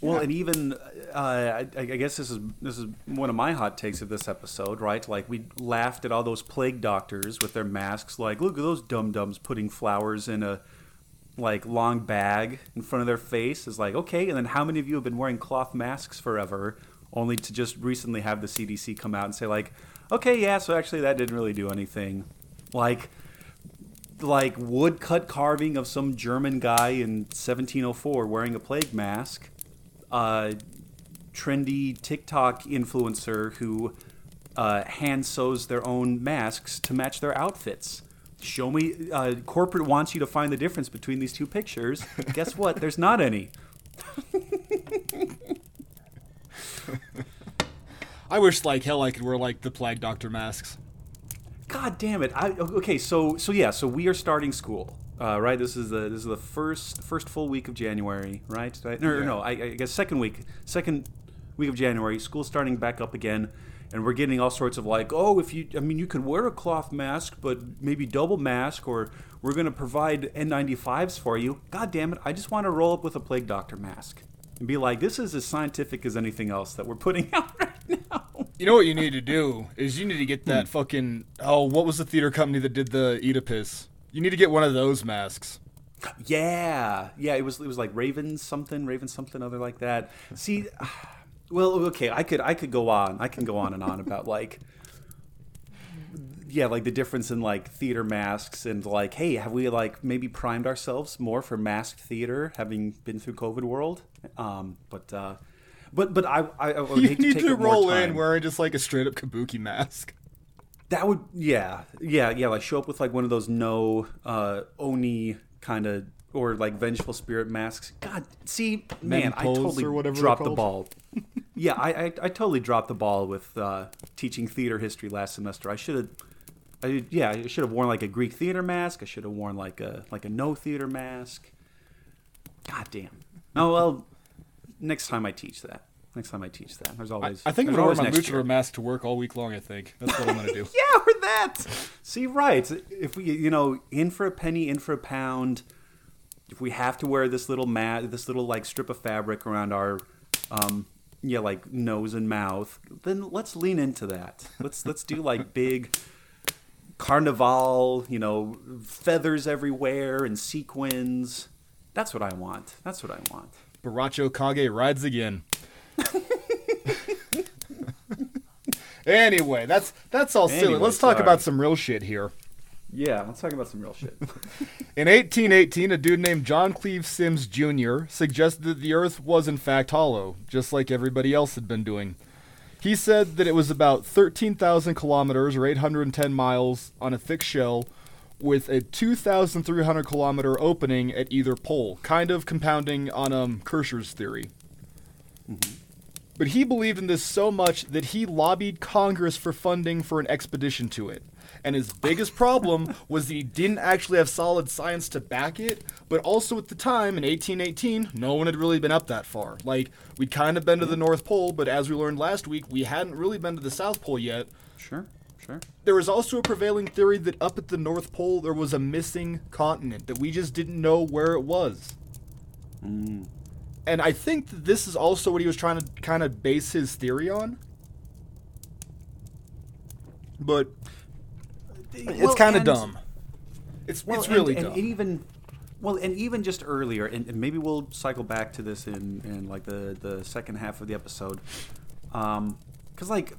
Well, and even uh, I, I guess this is this is one of my hot takes of this episode, right? Like we laughed at all those plague doctors with their masks, like look at those dum dums putting flowers in a like long bag in front of their face. Is like okay, and then how many of you have been wearing cloth masks forever, only to just recently have the CDC come out and say like, okay, yeah, so actually that didn't really do anything, like like woodcut carving of some German guy in 1704 wearing a plague mask, uh, trendy TikTok influencer who uh, hand sews their own masks to match their outfits. Show me, uh, corporate wants you to find the difference between these two pictures. Guess what? There's not any. I wish like hell I could wear like the plague doctor masks. God damn it! I, okay, so so yeah, so we are starting school, uh, right? This is the this is the first first full week of January, right? I, no, Yeah. no, I, I guess second week, second week of January. School's starting back up again, and we're getting all sorts of like, oh, if you, I mean, you can wear a cloth mask, but maybe double mask, or we're going to provide N95s for you. God damn it! I just want to roll up with a plague doctor mask and be like, this is as scientific as anything else that we're putting out right now. You know what you need to do is you need to get that fucking oh what was the theater company that did the Oedipus? You need to get one of those masks. Yeah, yeah. It was it was like Raven something, Raven something other like that. See, well, okay. I could I could go on. I can go on and on about like, yeah, like the difference in like theater masks and like, hey, have we like maybe primed ourselves more for masked theater, having been through COVID world? Um, but uh, but but I I, I would You hate to need take to roll in wearing just like a straight up kabuki mask. That would yeah yeah yeah like show up with like one of those Noh uh oni kind of or like vengeful spirit masks. God, see man, I totally or whatever dropped the ball. yeah, I, I I totally dropped the ball with uh, teaching theater history last semester. I should have. I, yeah, I should have worn like a Greek theater mask. I should have worn like a like a Noh theater mask. God damn. Oh well, next time I teach that. Next time I teach that. There's always. I think I'm gonna wear my luchador mask to work all week long. I think that's what I'm gonna do. Yeah, or that. See, right. If we, you know, in for a penny, in for a pound. If we have to wear this little mat, this little like strip of fabric around our, um, yeah, like nose and mouth, then let's lean into that. Let's let's do like big carnival, you know, feathers everywhere and sequins. That's what I want. That's what I want. Baracho Kage rides again. anyway, that's that's all silly. Anyway, Let's talk sorry. about some real shit here. Yeah, let's talk about some real shit. In 1818, a dude named John Cleve Symmes Jr. suggested that the Earth was in fact hollow, just like everybody else had been doing. He said that it was about 13,000 kilometers or 810 miles on a thick shell with a 2,300 kilometer opening at either pole, kind of compounding on um, Kircher's theory. But he believed in this so much that he lobbied Congress for funding for an expedition to it. And his biggest problem was that he didn't actually have solid science to back it, but also at the time, in 1818, no one had really been up that far. Like, we'd kind of been to the North Pole, but as we learned last week, we hadn't really been to the South Pole yet. sure, sure. There was also a prevailing theory that up at the North Pole there was a missing continent, that we just didn't know where it was. Mm. And I think that this is also what he was trying to kind of base his theory on. But it's Well, kind of dumb. It's Well, it's really and, dumb. and even well, and even just earlier, and, and maybe we'll cycle back to this in, in like the the second half of the episode, um, because like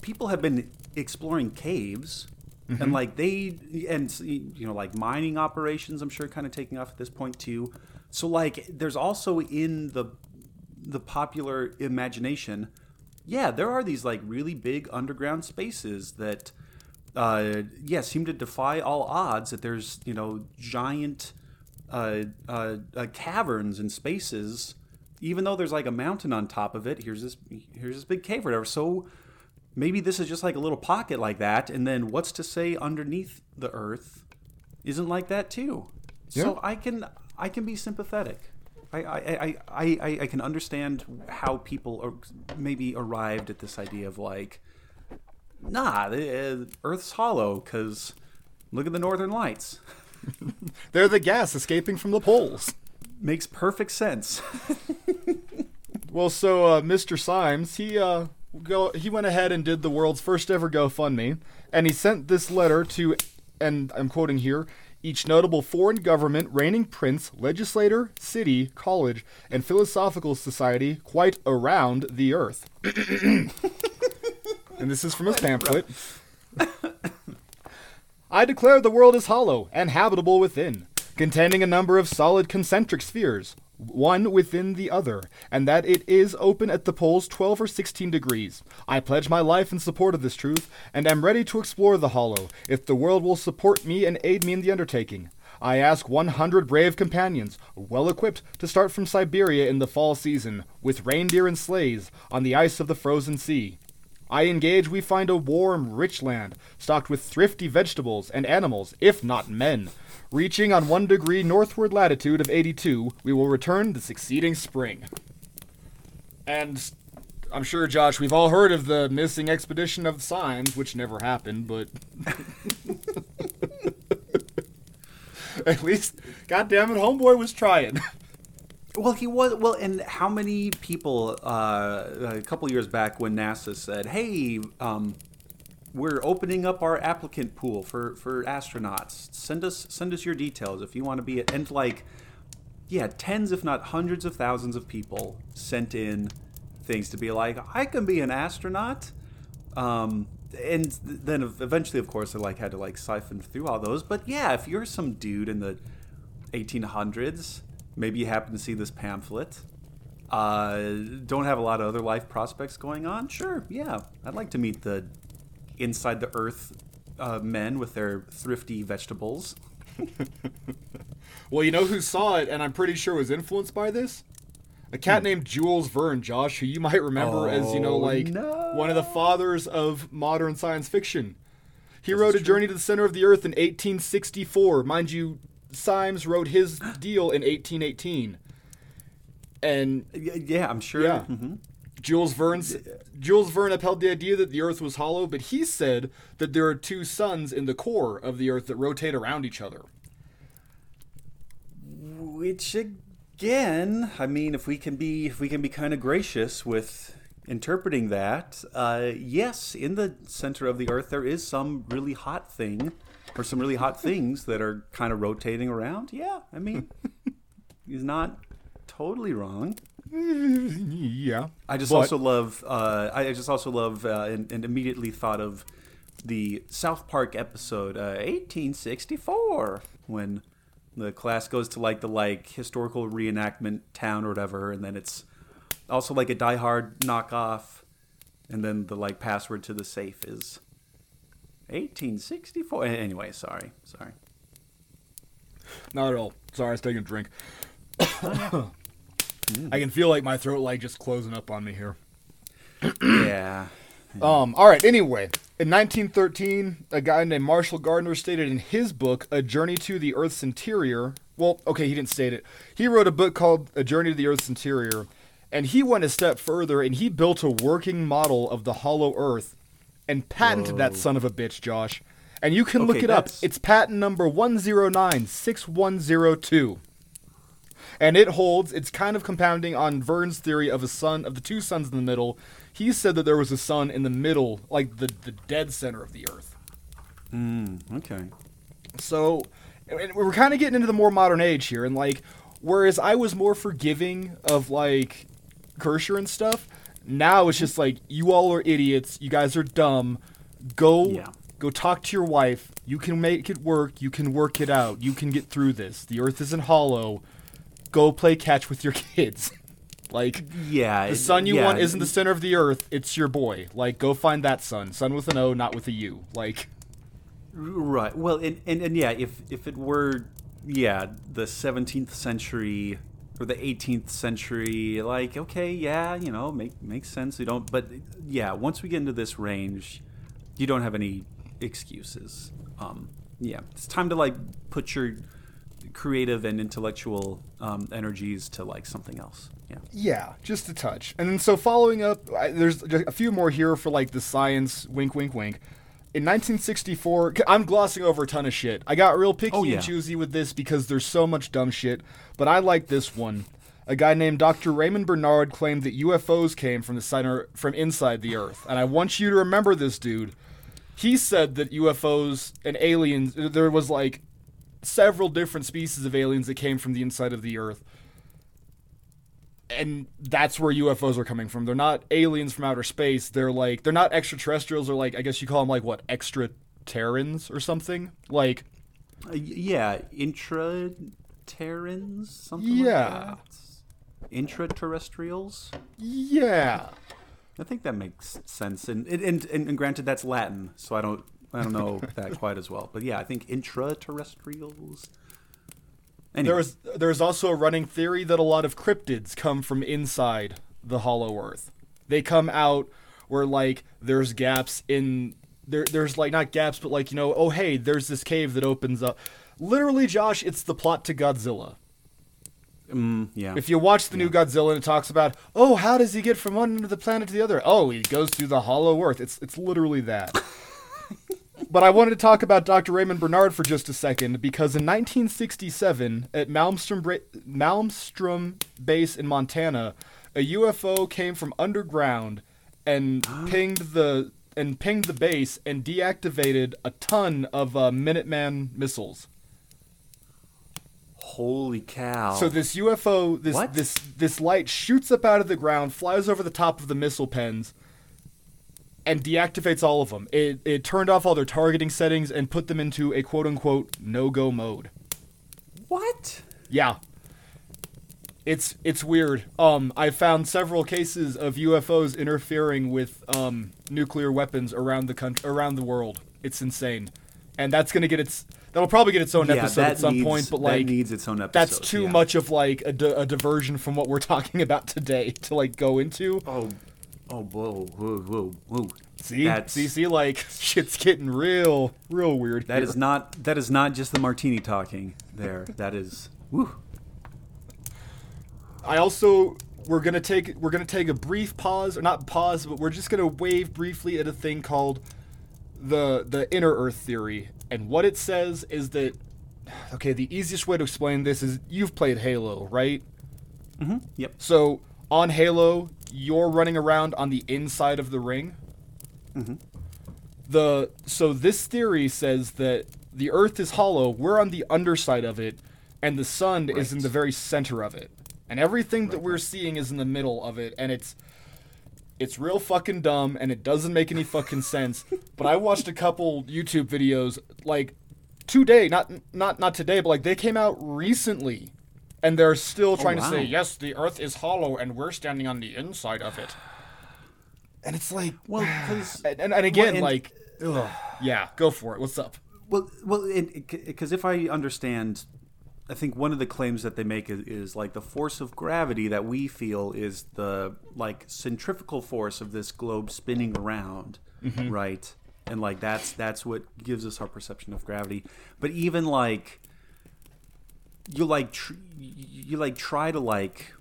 people have been exploring caves. And mm-hmm. like they and you know like mining operations, I'm sure kind of taking off at this point too. So like there's also in the the popular imagination, yeah, there are these like really big underground spaces that, uh, yeah, seem to defy all odds. That there's you know giant uh, uh, uh, caverns and spaces, even though there's like a mountain on top of it. Here's this here's this big cave or whatever. So maybe this is just like a little pocket like that, and then what's to say underneath the Earth isn't like that too? Yeah. So I can I can be sympathetic. I I, I, I, I can understand how people are maybe arrived at this idea of like, nah, the uh, Earth's hollow because look at the Northern Lights. They're the gas escaping from the poles. Makes perfect sense. Well, so uh, Mr. Symmes, he uh, go he went ahead and did the world's first ever GoFundMe, and he sent this letter to, and I'm quoting here, each notable foreign government, reigning prince, legislator, city, college, and philosophical society quite around the earth. and this is from his pamphlet. I declare the world is hollow and habitable within, containing a number of solid concentric spheres, one within the other, and that it is open at the poles 12 or 16 degrees. I pledge my life in support of this truth, and am ready to explore the hollow, if the world will support me and aid me in the undertaking. I ask 100 brave companions, well equipped, to start from Siberia in the fall season, with reindeer and sleighs, on the ice of the frozen sea. I engage we find a warm, rich land, stocked with thrifty vegetables and animals, if not men. Reaching on one degree northward latitude of 82, we will return the succeeding spring. And I'm sure, Josh, we've all heard of the missing expedition of the Symmes, which never happened, but. At least, goddamn it, Homeboy was trying. Well, he was. Well, and how many people uh, a couple years back when NASA said, "Hey, um, we're opening up our applicant pool for for astronauts. Send us send us your details if you want to be." It. And like, yeah, tens if not hundreds of thousands of people sent in things to be like, "I can be an astronaut." Um, and then eventually, of course, I like had to like siphon through all those. But yeah, if you're some dude in the 1800s maybe you happen to see this pamphlet uh, don't have a lot of other life prospects going on sure yeah i'd like to meet the inside the earth uh, men with their thrifty vegetables Well, you know who saw it, and I'm pretty sure was influenced by this? A cat named Jules Verne, Josh, who you might remember as, you know, Oh, like no. one of the fathers of modern science fiction. He wrote A Journey to the Center of the Earth in 1864. Mind you, Symmes wrote his deal in 1818. And yeah i'm sure Yeah. Mhm. Jules Verne's Jules Verne upheld the idea that the Earth was hollow, but he said that there are two suns in the core of the Earth that rotate around each other. which again i mean if we can be if we can be kind of gracious with interpreting that uh, yes in the center of the earth there is some really hot thing or some really hot things that are kind of rotating around. Yeah i mean he's not totally wrong Yeah. I just But- also love. Uh, I just also love, uh, and, and immediately thought of the South Park episode uh, 1864 when the class goes to like the like historical reenactment town or whatever, and then it's also like a Die Hard knockoff, and then the like password to the safe is 1864. Anyway, sorry, sorry. Not at all. Sorry, I was taking a drink. I can feel like my throat like just closing up on me here. Yeah. Um. All right. Anyway, in 1913, a guy named Marshall Gardner stated in his book "A Journey to the Earth's Interior." Well, okay, he didn't state it. He wrote a book called "A Journey to the Earth's Interior," and he went a step further and he built a working model of the hollow Earth and patented that son of a bitch, Josh. And you can look Okay, it up. It's patent number 1096102 and it holds it's kind of compounding on Verne's theory of a sun of the two suns in the middle. He said that there was a sun in the middle, like the the dead center of the earth. Mm, okay. So we're kind of getting into the more modern age here and like whereas I was more forgiving of like Kircher and stuff, now it's just like you all are idiots, you guys are dumb. Go Yeah. go talk to your wife. You can make it work. You can work it out. You can get through this. The earth isn't hollow. Go play catch with your kids. like Yeah. the sun you yeah, want isn't the center of the earth. It's your boy. Like go find that sun. Sun with an O, not with a U. Like Right. Well, and, and, and yeah, if if it were, yeah, the 17th century or the 18th century. Like, okay, yeah, you know, make makes sense. You don't, but yeah, once we get into this range, you don't have any excuses. Um, yeah, it's time to like put your creative and intellectual um, energies to like something else. Yeah. Yeah, just a touch. And then so following up, I, there's just a few more here for like the science. Wink, wink, wink. In 1964, I'm glossing over a ton of shit. I got real picky Oh, yeah. and choosy with this because there's so much dumb shit, but I like this one. A guy named Dr. Raymond Bernard claimed that UFOs came from the center from inside the Earth, and I want you to remember this dude. He said that UFOs and aliens, there was like several different species of aliens that came from the inside of the Earth and that's where UFOs are coming from. They're not aliens from outer space. They're like they're not extraterrestrials or like I guess you call them like what extra terrans or something. Like Uh, yeah, intraterrans, something Yeah. like that. Intraterrestrials. yeah, I think that makes sense. And and, and and granted, that's Latin, so I don't I don't know that quite as well. But yeah, I think intraterrestrials. Anyway, there was there's also a running theory that a lot of cryptids come from inside the Hollow Earth. They come out where like there's gaps in there. There's like not gaps, but like you know, oh hey, there's this cave that opens up. Literally, Josh, it's the plot to Godzilla. mm, yeah. If you watch the new Godzilla and it talks about, oh, how does he get from one end of the planet to the other? Oh, he goes through the hollow earth. It's it's literally that. but I wanted to talk about Dr. Raymond Bernard for just a second because in 1967 at Malmstrom Bra- Malmstrom Base in Montana, a UFO came from underground and pinged the and pinged the base and deactivated a ton of uh, Minuteman missiles. Holy cow! So this UFO, this What? this this light shoots up out of the ground, flies over the top of the missile pens, and deactivates all of them. It it turned off all their targeting settings and put them into a quote unquote no go mode. what? Yeah. It's it's weird. Um, I found several cases of UFOs interfering with um, nuclear weapons around the country, around the world. It's insane, and that's gonna get its. That'll probably get its own yeah, episode at some needs, point. But that like, needs its own episode. that's too yeah. much of like a, di- a diversion from what we're talking about today to like go into. Oh, oh, whoa, whoa, whoa, whoa! See, That's- see, see, like shit's getting real, real weird. That here. is not that is not just the martini talking. There, that is. Woo. I also we're gonna take we're gonna take a brief pause, or not pause, but we're just gonna wave briefly at a thing called the the inner Earth theory, and what it says is that okay, the easiest way to explain this is you've played Halo, right? Mm-hmm. Yep. So on Halo, you're running around on the inside of the ring. Mhm. The so this theory says that the Earth is hollow. We're on the underside of it, and the sun is in the very center of it, and everything that we're seeing is in the middle of it, and it's it's real fucking dumb, and it doesn't make any fucking sense. But I watched a couple YouTube videos like today, not not not today, but like they came out recently, and they're still oh, trying to say yes, the Earth is hollow, and we're standing on the inside of it. And it's like, Well, because and, and, and again, and- like, ugh, yeah, go for it. What's up? well, well, because if I understand, I think one of the claims that they make is, is like the force of gravity that we feel is the like centrifugal force of this globe spinning around, mm-hmm. right? And like that's that's what gives us our perception of gravity. But even like you like tr- you like try to like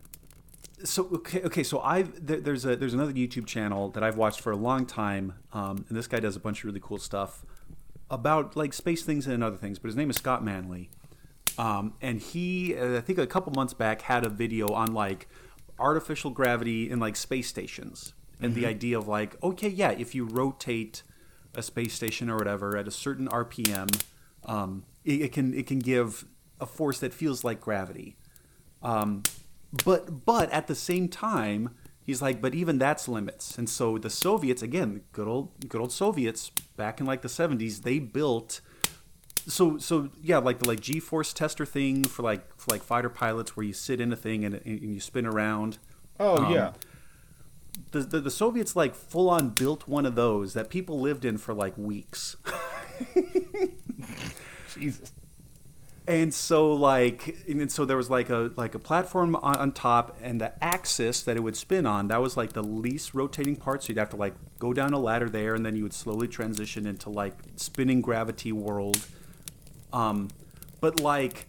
so okay, okay so I've there, there's a there's another YouTube channel that I've watched for a long time, um, and this guy does a bunch of really cool stuff about like space things and other things. But his name is Scott Manley, um, and he uh, I think a couple months back had a video on like artificial gravity in like space stations and the idea of like okay yeah if you rotate a space station or whatever at a certain RPM, um, it, it can it can give a force that feels like gravity. Um, but but at the same time, he's like, but even that's limits. And so the Soviets, again, good old good old Soviets, back in like the seventies, they built. So so yeah, like the like G force tester thing for like for like fighter pilots, where you sit in a thing and, and you spin around. Oh Um, yeah, The, the the Soviets like full on built one of those that people lived in for like weeks. Jesus. And so like and so there was like a like a platform on, on top and the axis that it would spin on that was like the least rotating part. So you'd have to like go down a ladder there and then you would slowly transition into like spinning gravity world. Um but like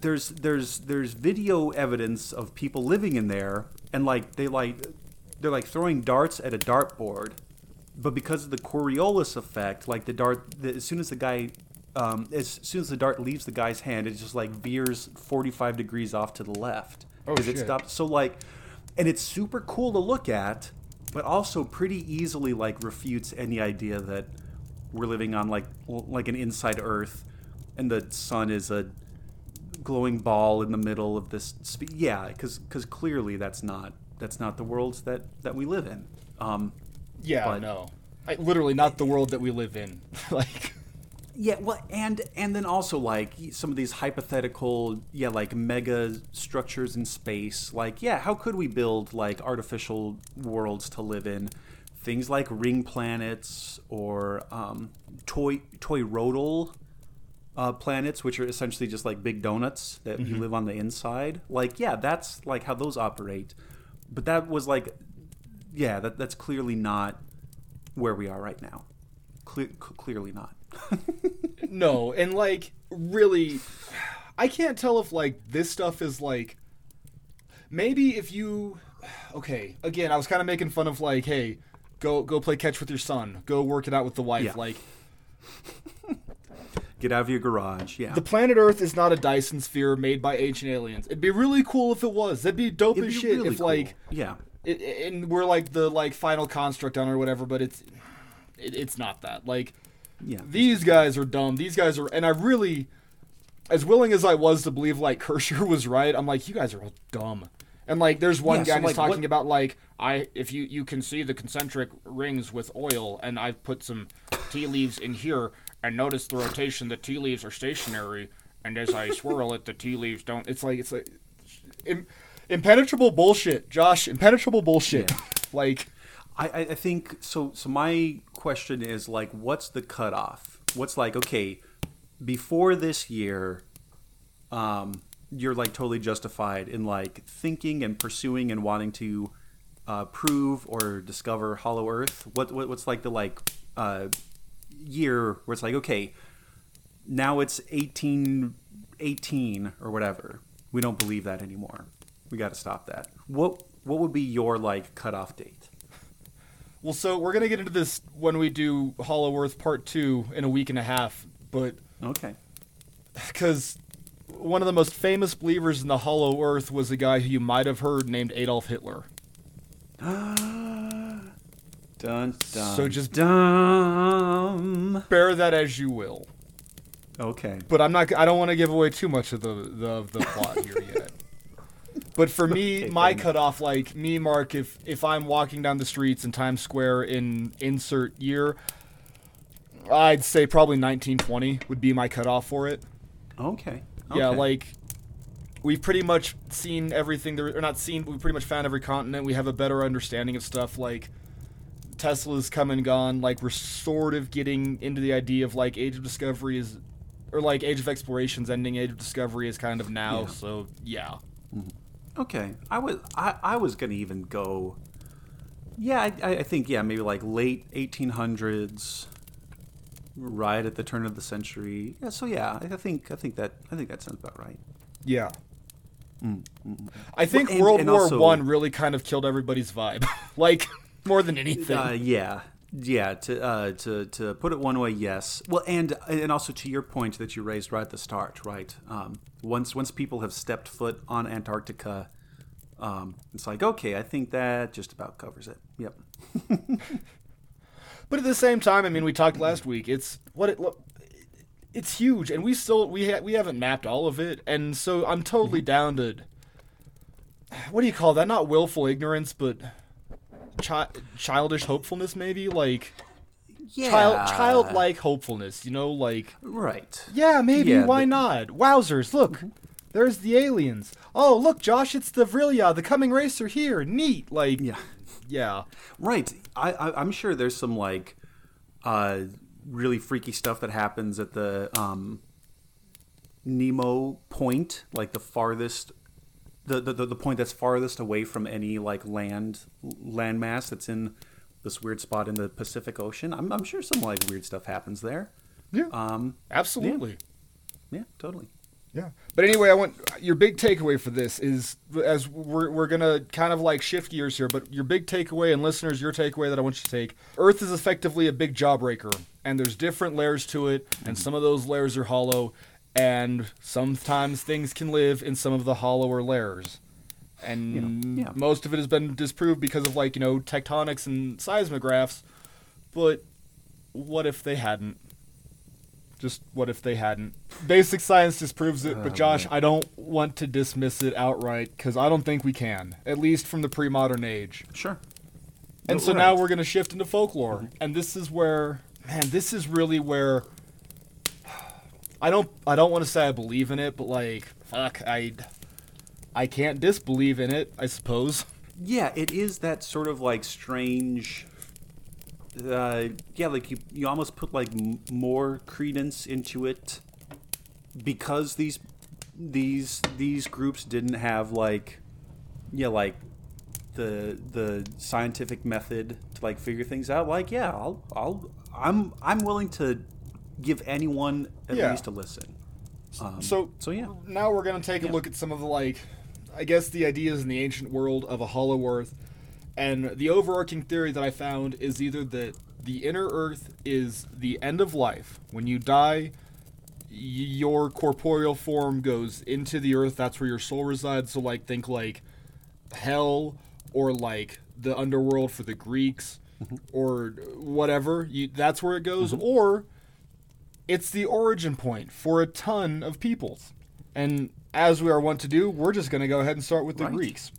there's there's there's video evidence of people living in there and like they like they're like throwing darts at a dartboard. But because of the Coriolis effect, like the dart, the, as soon as the guy, um, as soon as the dart leaves the guy's hand, it just like veers 45 degrees off to the left Oh, it shit. stops. So like, and it's super cool to look at, but also pretty easily like refutes any idea that we're living on like like an inside Earth, and the sun is a glowing ball in the middle of this. Spe- yeah, because clearly that's not that's not the world that that we live in. Um, Yeah, no. I, literally not the world that we live in. like Yeah, well, and and then also like some of these hypothetical, yeah, like mega structures in space. Like, yeah, how could we build like artificial worlds to live in? Things like ring planets or um, toy toroidal uh, planets, which are essentially just like big donuts that you live on the inside. Like, yeah, that's like how those operate. But that was like, yeah, that that's clearly not where we are right now. Cle- clearly not. no, and like really I can't tell if like this stuff is like maybe if you okay, again, I was kind of making fun of like, hey, go go play catch with your son. Go work it out with the wife. Yeah. Like Get out of your garage. Yeah. the planet Earth is not a Dyson sphere made by ancient aliens. It'd be really cool if it was. That'd be dope It'd as be shit really if cool. like yeah. it, and we're like the like final construct on or whatever, but it's it, it's not that. Like Yeah. these guys are dumb. These guys are, and I really, as willing as I was to believe like Kircher was right, I'm like, you guys are all dumb. And like, there's one Yeah, guy so, who's like, talking what- about like, I if you you can see the concentric rings with oil, and I've put some tea leaves in here, and notice the rotation. The tea leaves are stationary, and as I swirl it, the tea leaves don't. It's like it's like im- impenetrable bullshit, Josh. Impenetrable bullshit. Yeah. like. I, I think so. So my question is like, what's the cutoff? What's like, okay, before this year, um, you're like totally justified in like thinking and pursuing and wanting to uh, prove or discover Hollow Earth. What, what what's like the like uh, year where it's like, okay, now it's eighteen eighteen or whatever. We don't believe that anymore. We got to stop that. What what would be your like cutoff date? Well, so we're gonna get into this when we do Hollow Earth Part Two in a week and a half, but Okay. because one of the most famous believers in the Hollow Earth was a guy who you might have heard named Adolf Hitler. Dun, dun, So just- dumb. Bear that as you will, Okay. but I'm not. I don't want to give away too much of the the, of the plot here yet. But for me, Okay, my cutoff, like me, Mark, if if I'm walking down the streets in Times Square in insert year, I'd say probably 1920 would be my cutoff for it. Okay. Yeah, like we've pretty much seen everything there, or not seen. We've pretty much found every continent. We have a better understanding of stuff. Like Tesla's come and gone. Like we're sort of getting into the idea of like Age of Discovery is, or like Age of Exploration's ending. Age of Discovery is kind of now. Yeah. So yeah, mm-hmm. Okay. I was I, I was gonna even go. Yeah, I, I think yeah maybe like late 1800s, right at the turn of the century. Yeah. So yeah, I think I think that I think that sounds about right. yeah. Mm, mm, mm. I think Well, and- World and War also- One really kind of killed everybody's vibe. like more than anything. Uh, yeah, yeah. To uh, to to put it one way, yes. Well, and and also to your point that you raised right at the start, right? Um, once once people have stepped foot on Antarctica, um, it's like okay, I think that just about covers it. Yep. But at the same time, I mean, we talked last week. It's what it look. It's huge, and we still we ha- we haven't mapped all of it, and so I'm totally down to. What do you call that? Not willful ignorance, but chi- childish hopefulness, maybe like Yeah. child childlike hopefulness. You know, like Right. yeah, maybe Yeah, why the- not? Wowzers! Look, there's the aliens. Oh, look, Josh, it's the Vrilya, the coming racer here. Neat, like Yeah. yeah. Right. I, I I'm sure there's some like uh really freaky stuff that happens at the um Nemo point, like the farthest, the, the the the point that's farthest away from any like land landmass that's in this weird spot in the Pacific Ocean. I'm I'm sure some like weird stuff happens there. Yeah. Um, Absolutely. yeah, totally. Yeah. But anyway, I want your big takeaway for this is as we're, we're going to kind of like shift gears here, but your big takeaway and listeners, your takeaway that I want you to take Earth is effectively a big jawbreaker, and there's different layers to it, and some of those layers are hollow, and sometimes things can live in some of the hollower layers. And Yeah, yeah. most of it has been disproved because of like, you know, tectonics and seismographs, but what if they hadn't? Just what if they hadn't? Basic science disproves it, but Oh, Josh. I don't want to dismiss it outright because I don't think we can, at least from the pre-modern age. Sure. And so right. now we're going to shift into folklore, and this is where, man, this is really where I don't, I don't want to say I believe in it, but like, fuck, I, I can't disbelieve in it, I suppose. Yeah, it is that sort of like strange. Uh, yeah, like you, you almost put like m- more credence into it because these these these groups didn't have like yeah like the the scientific method to like figure things out. Like yeah, I'll I'll I'm I'm willing to give anyone at Yeah. least a listen. Um, So, so yeah, now we're going to take a Yeah. look at some of the like I guess the ideas in the ancient world of a hollow earth. And the overarching theory that I found is either that the inner earth is the end of life. When you die, your corporeal form goes into the earth. That's where your soul resides. So like think like hell or like the underworld for the Greeks or whatever. You, that's where it goes. Or it's the origin point for a ton of peoples. And as we are wont to do, we're just going to go ahead and start with the Right. Greeks.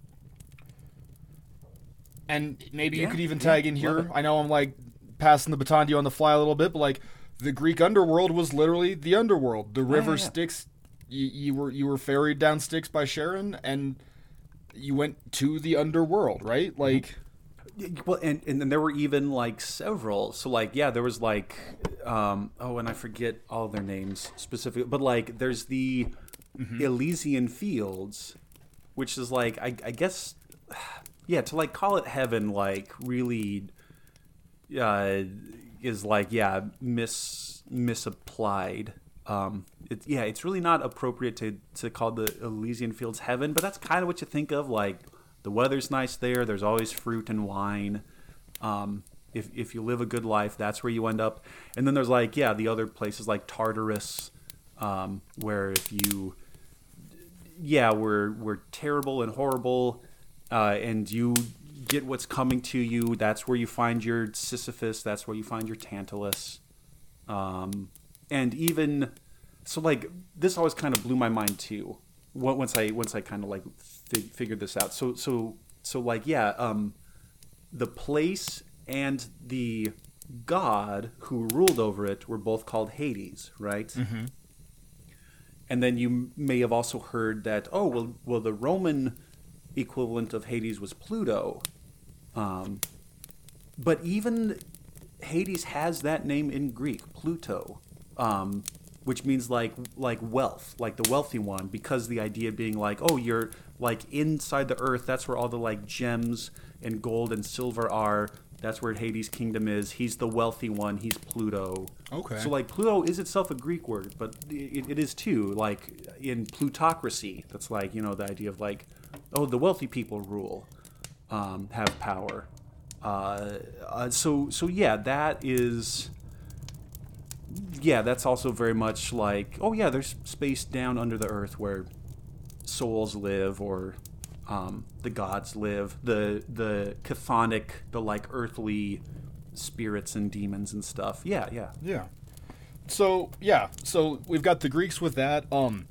And maybe you could even yeah, tag in here. I know I'm like passing the baton to you on the fly a little bit, but like the Greek underworld was literally the underworld. The river yeah, yeah. Styx, you, you were you were ferried down Styx by Charon, and you went to the underworld, right? Mm-hmm. Like, Yeah, Well, and and then there were even like several. So like, yeah, there was like, um, oh, and I forget all their names specifically, but like, there's the Elysian Fields, which is like, I, I guess, yeah, to like call it heaven, like really, uh, is like, yeah, mis misapplied. Um, it, yeah, it's really not appropriate to to call the Elysian Fields heaven, but that's kind of what you think of. Like, the weather's nice there. There's always fruit and wine. Um, if if you live a good life, that's where you end up. And then there's like, yeah, the other places like Tartarus, um, where if you yeah, we're we're terrible and horrible, uh, and you get what's coming to you. That's where you find your Sisyphus. That's where you find your Tantalus, um, and even so, like this always kind of blew my mind too. Once I once I kind of like fi- figured this out. So so so like yeah, um, the place and the god who ruled over it were both called Hades, right? And then you may have also heard that oh well well the Roman equivalent of Hades was Pluto, um, but even Hades has that name in Greek Pluto, um, which means like like wealth, like the wealthy one, because the idea being like oh you're like inside the earth, that's where all the like gems and gold and silver are. That's where Hades' kingdom is. He's the wealthy one. He's Pluto. Okay. So like Pluto is itself a Greek word, but it, it is too. Like in plutocracy, that's like you know the idea of like, oh, the wealthy people rule, um, have power. Uh, uh, so so yeah, that is. Yeah, that's also very much like oh yeah, there's space down under the earth where souls live or um, the gods live. The the chthonic, the like earthly spirits and demons and stuff. Yeah, yeah. Yeah. So yeah, so we've got the Greeks with that. Um,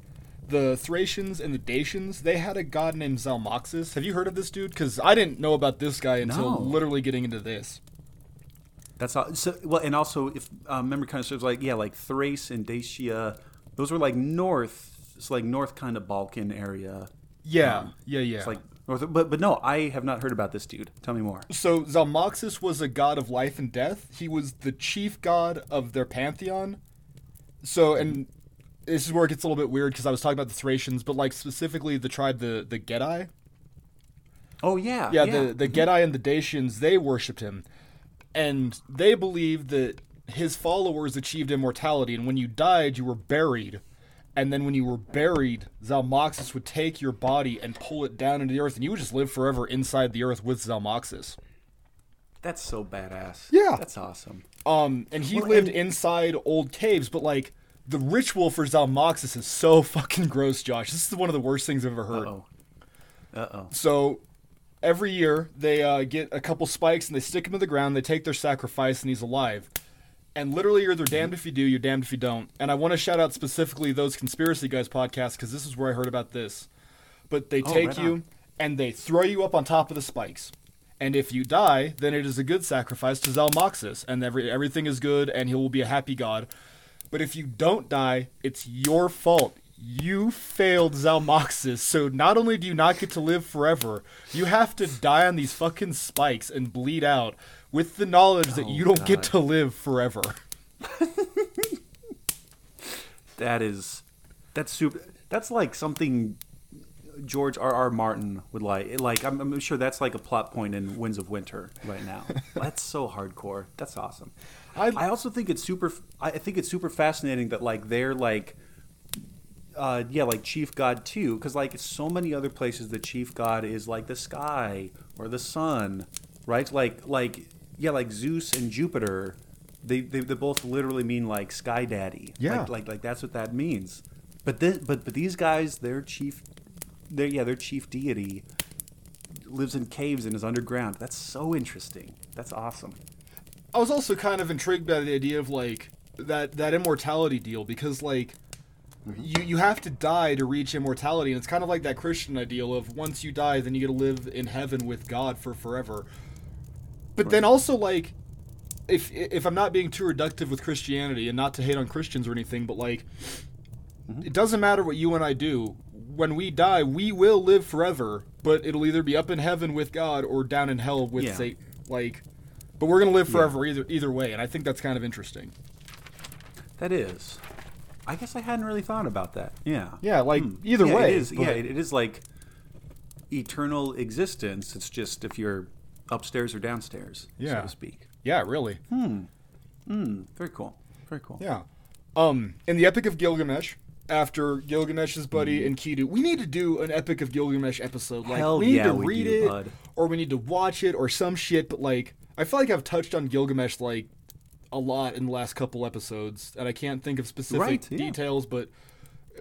the Thracians and the Dacians, they had a god named Zalmoxis. Have you heard of this dude? Because I didn't know about this guy until No. literally getting into this. That's all. So well, and also if um, memory kind of serves, like yeah, like Thrace and Dacia, those were like north. It's like north kind of Balkan area. Yeah, Um, yeah, yeah. It's like north. But but no, I have not heard about this dude. Tell me more. so Zalmoxis was a god of life and death. He was the chief god of their pantheon. So and this is where it gets a little bit weird because I was talking about the Thracians, but like specifically the tribe the the Gedi. Oh yeah, Yeah, the the Gedi and the Dacians they worshipped him, and they believed that his followers achieved immortality, and when you died, you were buried. And then when you were buried, Zalmoxis would take your body and pull it down into the earth, and you would just live forever inside the earth with Zalmoxis. That's so badass. Yeah. that's awesome. Um, and he Well, lived and- inside old caves, but like the ritual for Zalmoxis is so fucking gross, Josh. This is one of the worst things I've ever heard. Uh oh. Uh oh. So every year they uh, get a couple spikes and they stick him to the ground. They take their sacrifice and he's alive. And literally, you're either damned if you do, you're damned if you don't. And I want to shout out specifically those conspiracy guys podcasts because this is where I heard about this. But they Oh, take right you on. and they throw you up on top of the spikes. And if you die, then it is a good sacrifice to Zalmoxis, and every, everything is good, and he will be a happy god. But if you don't die, it's your fault. You failed Zalmoxis, so not only do you not get to live forever, you have to die on these fucking spikes and bleed out with the knowledge that Oh, you don't get to live forever. That is, that's super. That's like something George R. R. Martin would like. Like I'm, I'm sure that's like a plot point in Winds of Winter right now. that's so hardcore. That's awesome. I- I also think it's super. I think it's super fascinating that like they're like. Uh, yeah, like chief god too, because like so many other places, the chief god is like the sky or the sun, right? Like, like yeah, like Zeus and Jupiter, they they, they both literally mean like sky daddy. Yeah. like, like like that's what that means. But this, but but these guys, their chief, their yeah, their chief deity lives in caves and is underground. That's so interesting. That's awesome. I was also kind of intrigued by the idea of like that that immortality deal because like mm-hmm. you you have to die to reach immortality and it's kind of like that Christian ideal of once you die then you get to live in heaven with God for forever. But then also like if if I'm not being too reductive with Christianity and not to hate on Christians or anything but like mm-hmm. it doesn't matter what you and I do when we die we will live forever but it'll either be up in heaven with God or down in hell with Yeah. Satan like but we're gonna live forever either either way, and I think that's kind of interesting. That is. I guess I hadn't really thought about that. Yeah. Yeah, like, hmm. either Yeah, way, It is, yeah, it is like eternal existence. It's just if you're upstairs or downstairs, yeah. so to speak. Yeah, really. Hmm. Hmm. Very cool. Very cool. Yeah. Um, in the Epic of Gilgamesh, after Gilgamesh's buddy Enkidu, we need to do an Epic of Gilgamesh episode. Like, Hell we need yeah, to read do, it, bud. or we need to watch it, or some shit. But like, I feel like I've touched on Gilgamesh like a lot in the last couple episodes, and I can't think of specific Right, yeah. details, but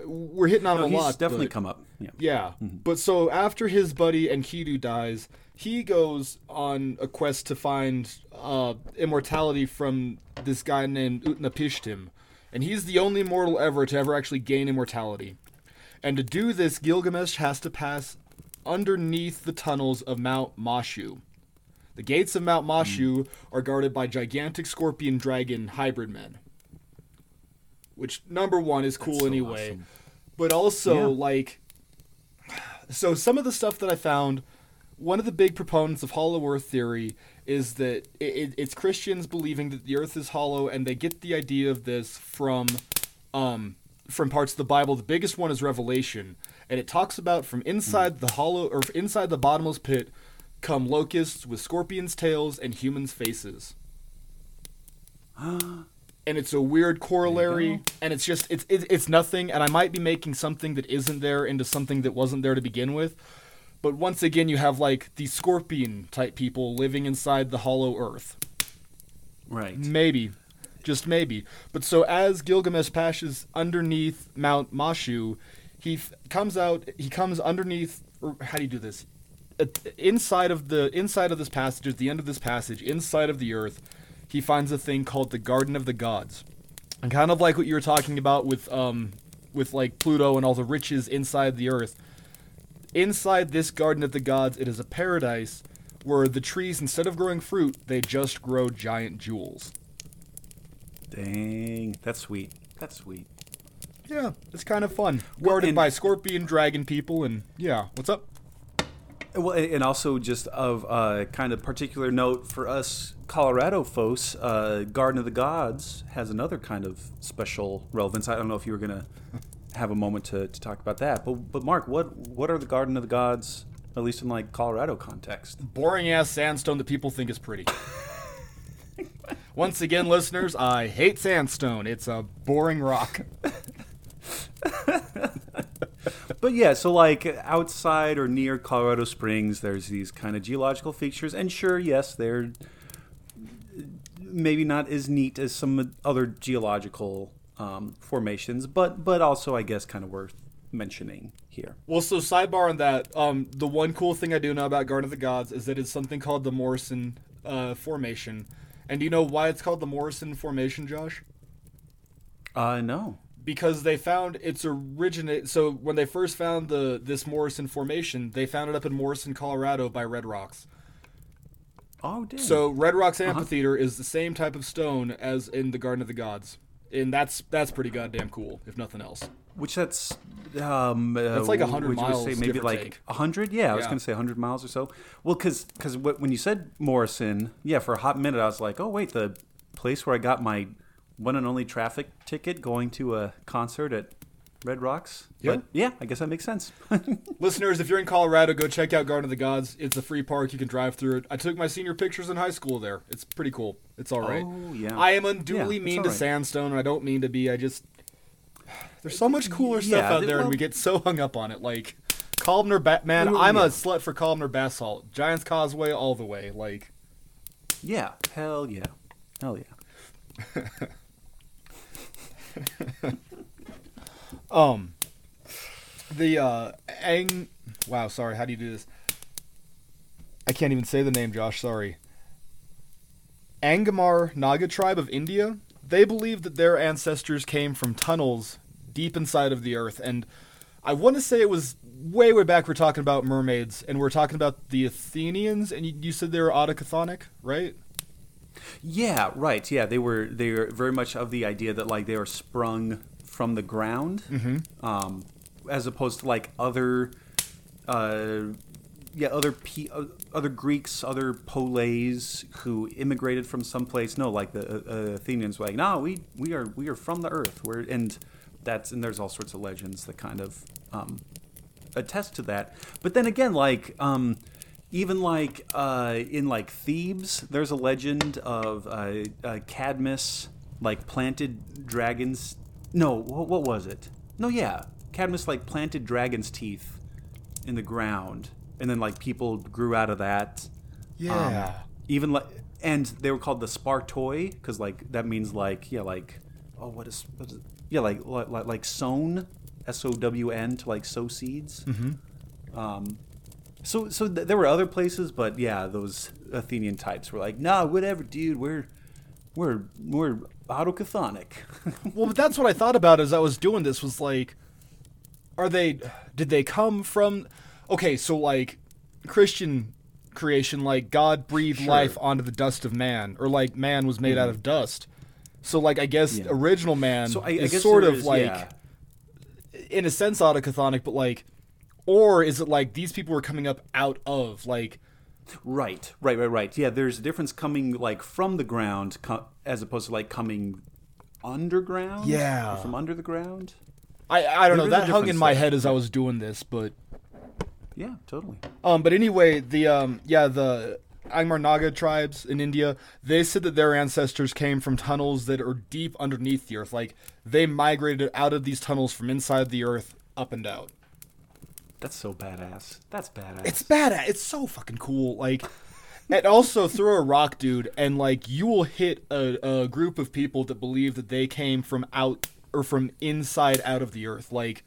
we're hitting on No, a lot. definitely but- come up. Yeah. Yeah. But so after his buddy Enkidu dies, he goes on a quest to find uh, immortality from this guy named Utnapishtim. And he's the only mortal ever to ever actually gain immortality. And to do this, Gilgamesh has to pass underneath the tunnels of Mount Mashu. The gates of Mount Mashu are guarded by gigantic scorpion dragon hybrid men. Which, number one, is cool so anyway. awesome. But also, Yeah. like, so some of the stuff that I found, one of the big proponents of hollow earth theory is that it, it, it's Christians believing that the earth is hollow, and they get the idea of this from, um, from parts of the Bible. The biggest one is Revelation, and it talks about from inside the hollow or inside the bottomless pit come locusts with scorpions' tails and humans' faces. and it's a weird corollary and it's just it's it, it's nothing and i might be making something that isn't there into something that wasn't there to begin with but once again you have like the scorpion type people living inside the hollow earth. Right. maybe. Just maybe. But so as gilgamesh passes underneath mount mashu he f- comes out he comes underneath or how do you do this? At- inside of the inside of this passage at the end of this passage inside of the earth he finds a thing called the garden of the gods. And kind of like what you were talking about with um with like pluto and all the riches inside the earth inside this garden of the gods it is a paradise where the trees instead of growing fruit they just grow giant jewels Dang. That's sweet. That's sweet. yeah it's kind of fun guarded and- by scorpion dragon people and yeah what's up Well, and also just of uh, kind of particular note for us Colorado folks, uh, Garden of the Gods has another kind of special relevance. I don't know if you were going to have a moment to, to talk about that, but but Mark, what what are the Garden of the Gods, at least in like Colorado context? Boring ass sandstone that people think is pretty. Once again, listeners, I hate sandstone. It's a boring rock. But yeah, so like outside or near Colorado Springs, there's these kind of geological features, and sure, yes, they're maybe not as neat as some other geological um, formations, but but also I guess kind of worth mentioning here. Well, so sidebar on that. Um, the one cool thing I do know about Garden of the Gods is that it's something called the Morrison uh, Formation. And do you know why it's called the Morrison Formation, Josh? Uh, no. because they found its originate. So when they first found the this Morrison formation, they found it up in Morrison, Colorado, by Red Rocks. Oh, damn. So Red Rocks Amphitheater is the same type of stone as in the Garden of the Gods, and that's that's pretty goddamn cool, if nothing else. which that's um, uh, That's like what 100 would you miles, Say maybe like hundred. Yeah, I was gonna say hundred miles or so. Well, because because when you said Morrison, yeah, for a hot minute I was like, oh wait, the place where I got my one and only traffic ticket going to a concert at Red Rocks. Yeah. But yeah, I guess that makes sense. Listeners, if you're in Colorado, go check out Garden of the Gods. It's a free park. You can drive through it. I took my senior pictures in high school there. It's pretty cool. It's all right. Oh, yeah. I am unduly Yeah, mean all to sandstone, and I don't mean to be. I just there's so much cooler stuff Yeah, out th- there, and we get so hung up on it. Like Columnar, ba- man, Oh, I'm a slut for Columnar Basalt. Giants Causeway all the way. Like yeah, hell yeah, hell yeah. Um, the uh, Ang. Wow, sorry. How do you do this? I can't even say the name, Josh. Sorry. Angamar Naga tribe of India. They believe that their ancestors came from tunnels deep inside of the earth, and I want to say it was way, way back. We're talking about mermaids, and we're talking about the Athenians, and you, you said they were autochthonic, right? Yeah, right. Yeah, they were they were very much of the idea that like they were sprung from the ground, Mm-hmm. um, as opposed to like other, uh, yeah, other P- uh, other Greeks, other Poles who immigrated from someplace. No, like the uh, Athenians were like, no, we we are we are from the earth. We're and that's and there's all sorts of legends that kind of um, attest to that. But then again, like um, even like uh, in like Thebes, there's a legend of uh, uh, Cadmus like planted dragons. No, what, what was it? No, yeah, Cadmus like planted dragon's teeth in the ground, and then like people grew out of that. Um, even like, and they were called the Spartoi because like that means like yeah like oh what is, what is yeah like like like sown S O W N to like sow seeds. Mm-hmm. Um, so so th- there were other places, but yeah, those Athenian types were like, nah, whatever, dude, we're we're we're autochthonic. Well, but that's what I thought about as I was doing this was like, are they, did they come from, okay, so like Christian creation, like God breathed Sure. life onto the dust of man, or like man was made out mm. of dust. So like I guess Yeah. original man so I, I is guess sort of is- like yeah. in a sense autochthonic, but like, or is it like these people were coming up out of like Right, right, right, right. Yeah, there's a difference coming like from the ground co- as opposed to like coming underground. Yeah. from under the ground. I I don't There know that hung in my head as I was doing this, but Yeah, totally. Um, but anyway, the um, yeah, the Angmar Naga tribes in India, they said that their ancestors came from tunnels that are deep underneath the earth. Like they migrated out of these tunnels from inside the earth up and out. That's so badass. That's badass. It's badass. It's so fucking cool. Like, and also throw a rock, dude, and like you will hit a, a group of people that believe that they came from out or from inside out of the earth. Like,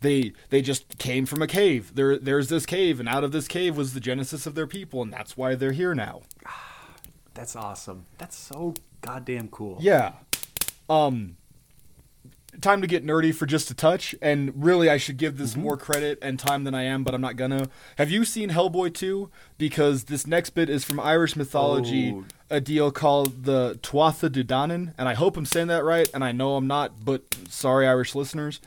they they just came from a cave. There there's this cave, and out of this cave was the genesis of their people, and that's why they're here now. That's awesome. That's so goddamn cool. Yeah. Um time to get nerdy for just a touch and really I should give this more credit and time than I am but I'm not gonna. Have you seen Hellboy 2? Because this next bit is from Irish mythology, Oh. a deal called the Tuatha De Danann and I hope I'm saying that right and I know I'm not but sorry Irish listeners.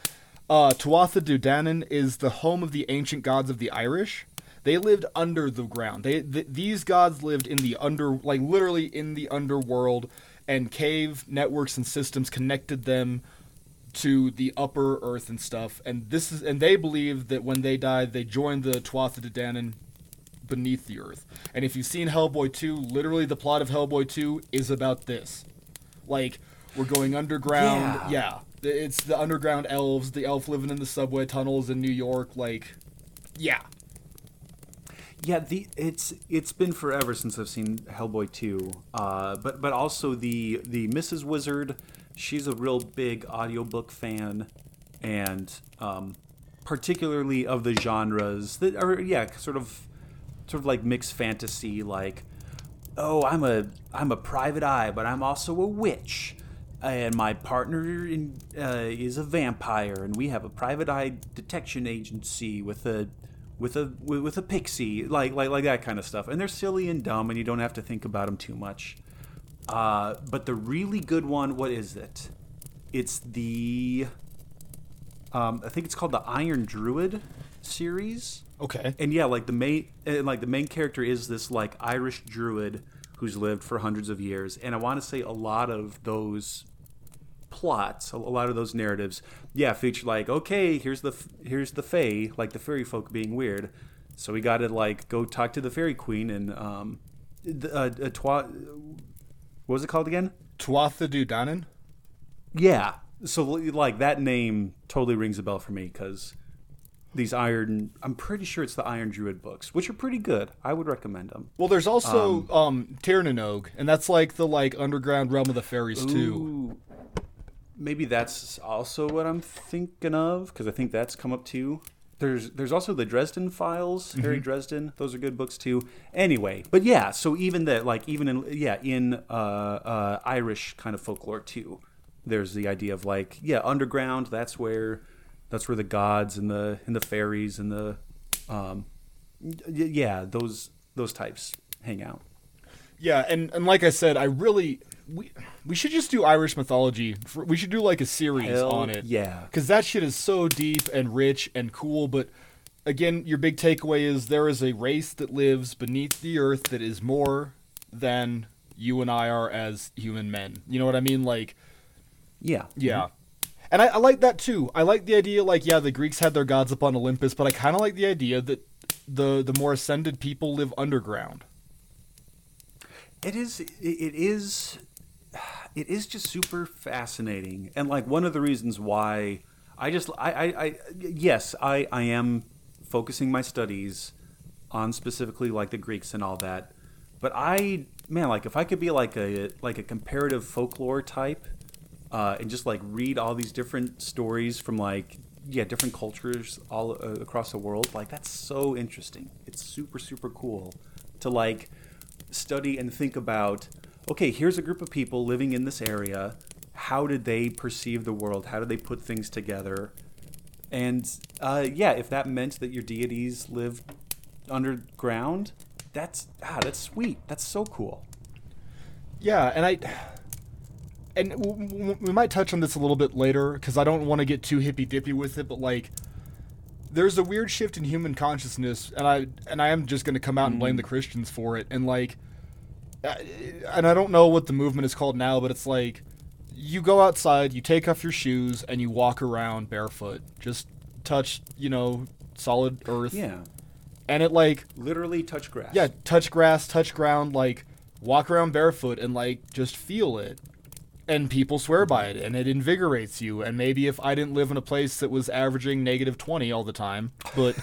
Uh Tuatha De Danann is the home of the ancient gods of the Irish. They lived under the ground. They th- these gods lived in the under, like literally in the underworld, and cave networks and systems connected them to the upper earth and stuff. And this is, and they believe that when they die, they join the Tuatha De Danann beneath the earth. And if you've seen Hellboy 2, literally the plot of Hellboy 2 is about this. Like, we're going underground. Yeah. Yeah. It's the underground elves, the elf living in the subway tunnels in New York. Like, yeah. Yeah, the it's it's been forever since I've seen Hellboy two, uh, but but also the the Mrs. Wizard, she's a real big audiobook fan, and um, particularly of the genres that are yeah sort of sort of like mixed fantasy like oh I'm a I'm a private eye but I'm also a witch. And my partner in, uh, is a vampire and we have a private eye detection agency with a with a with, a pixie like like like that kind of stuff. And they're silly and dumb and you don't have to think about them too much uh, but the really good one what is it? It's the um, I think it's called the Iron Druid series. Okay. and yeah, like the main and like the main character is this like Irish druid who's lived for hundreds of years, and I want to say a lot of those plots, a lot of those narratives, yeah, feature like okay, here's the here's the Fae, like the fairy folk being weird, so we got to like go talk to the fairy queen and um, the, uh, uh, twa- what was it called again? Tuatha De Danann? Yeah, so like that name totally rings a bell for me because these iron i'm pretty sure it's the iron druid books which are pretty good i would recommend them Well, there's also um, Tirnanog, and that's like the like underground realm of the fairies too. Maybe that's also what i'm thinking of because i think that's come up too there's there's also the dresden files harry dresden. Those are good books too. Anyway but yeah so even that like even in yeah in uh, uh, irish kind of folklore too there's the idea of like yeah underground that's where that's where the gods and the and the fairies and the um y- yeah those those types hang out. Yeah, and, and like I said, I really we we should just do Irish mythology. For, we should do like a series Hell on it. yeah. because that shit is so deep and rich and cool. But again, your big takeaway is there is a race that lives beneath the earth that is more than you and I are as human men. You know what I mean? Like, yeah yeah. And I, I like that too. I like the idea, like, yeah, the Greeks had their gods up on Olympus, but I kind of like the idea that the the more ascended people live underground. It is. It is. It is just super fascinating, and like one of the reasons why I just I I, I yes I I am focusing my studies on specifically like the Greeks and all that, but I man like if I could be like a like a comparative folklore type, uh, and just like read all these different stories from like yeah different cultures all uh, across the world like that's so interesting. It's super super cool to like study and think about okay here's a group of people living in this area. How did they perceive the world? How did they put things together? And uh, yeah if that meant that your deities lived underground that's ah that's sweet. That's so cool. Yeah, and I and w- w- we might touch on this a little bit later because I don't want to get too hippy dippy with it, but like there's a weird shift in human consciousness, and I and I am just going to come out and blame the Christians for it, and like, and I don't know what the movement is called now, but it's like you go outside, you take off your shoes, and you walk around barefoot, just touch, you know, solid earth, yeah and it like literally touch grass yeah, touch grass, touch ground, like walk around barefoot and like just feel it. And people swear by it and it invigorates you. And maybe if I didn't live in a place that was averaging negative 20 all the time, but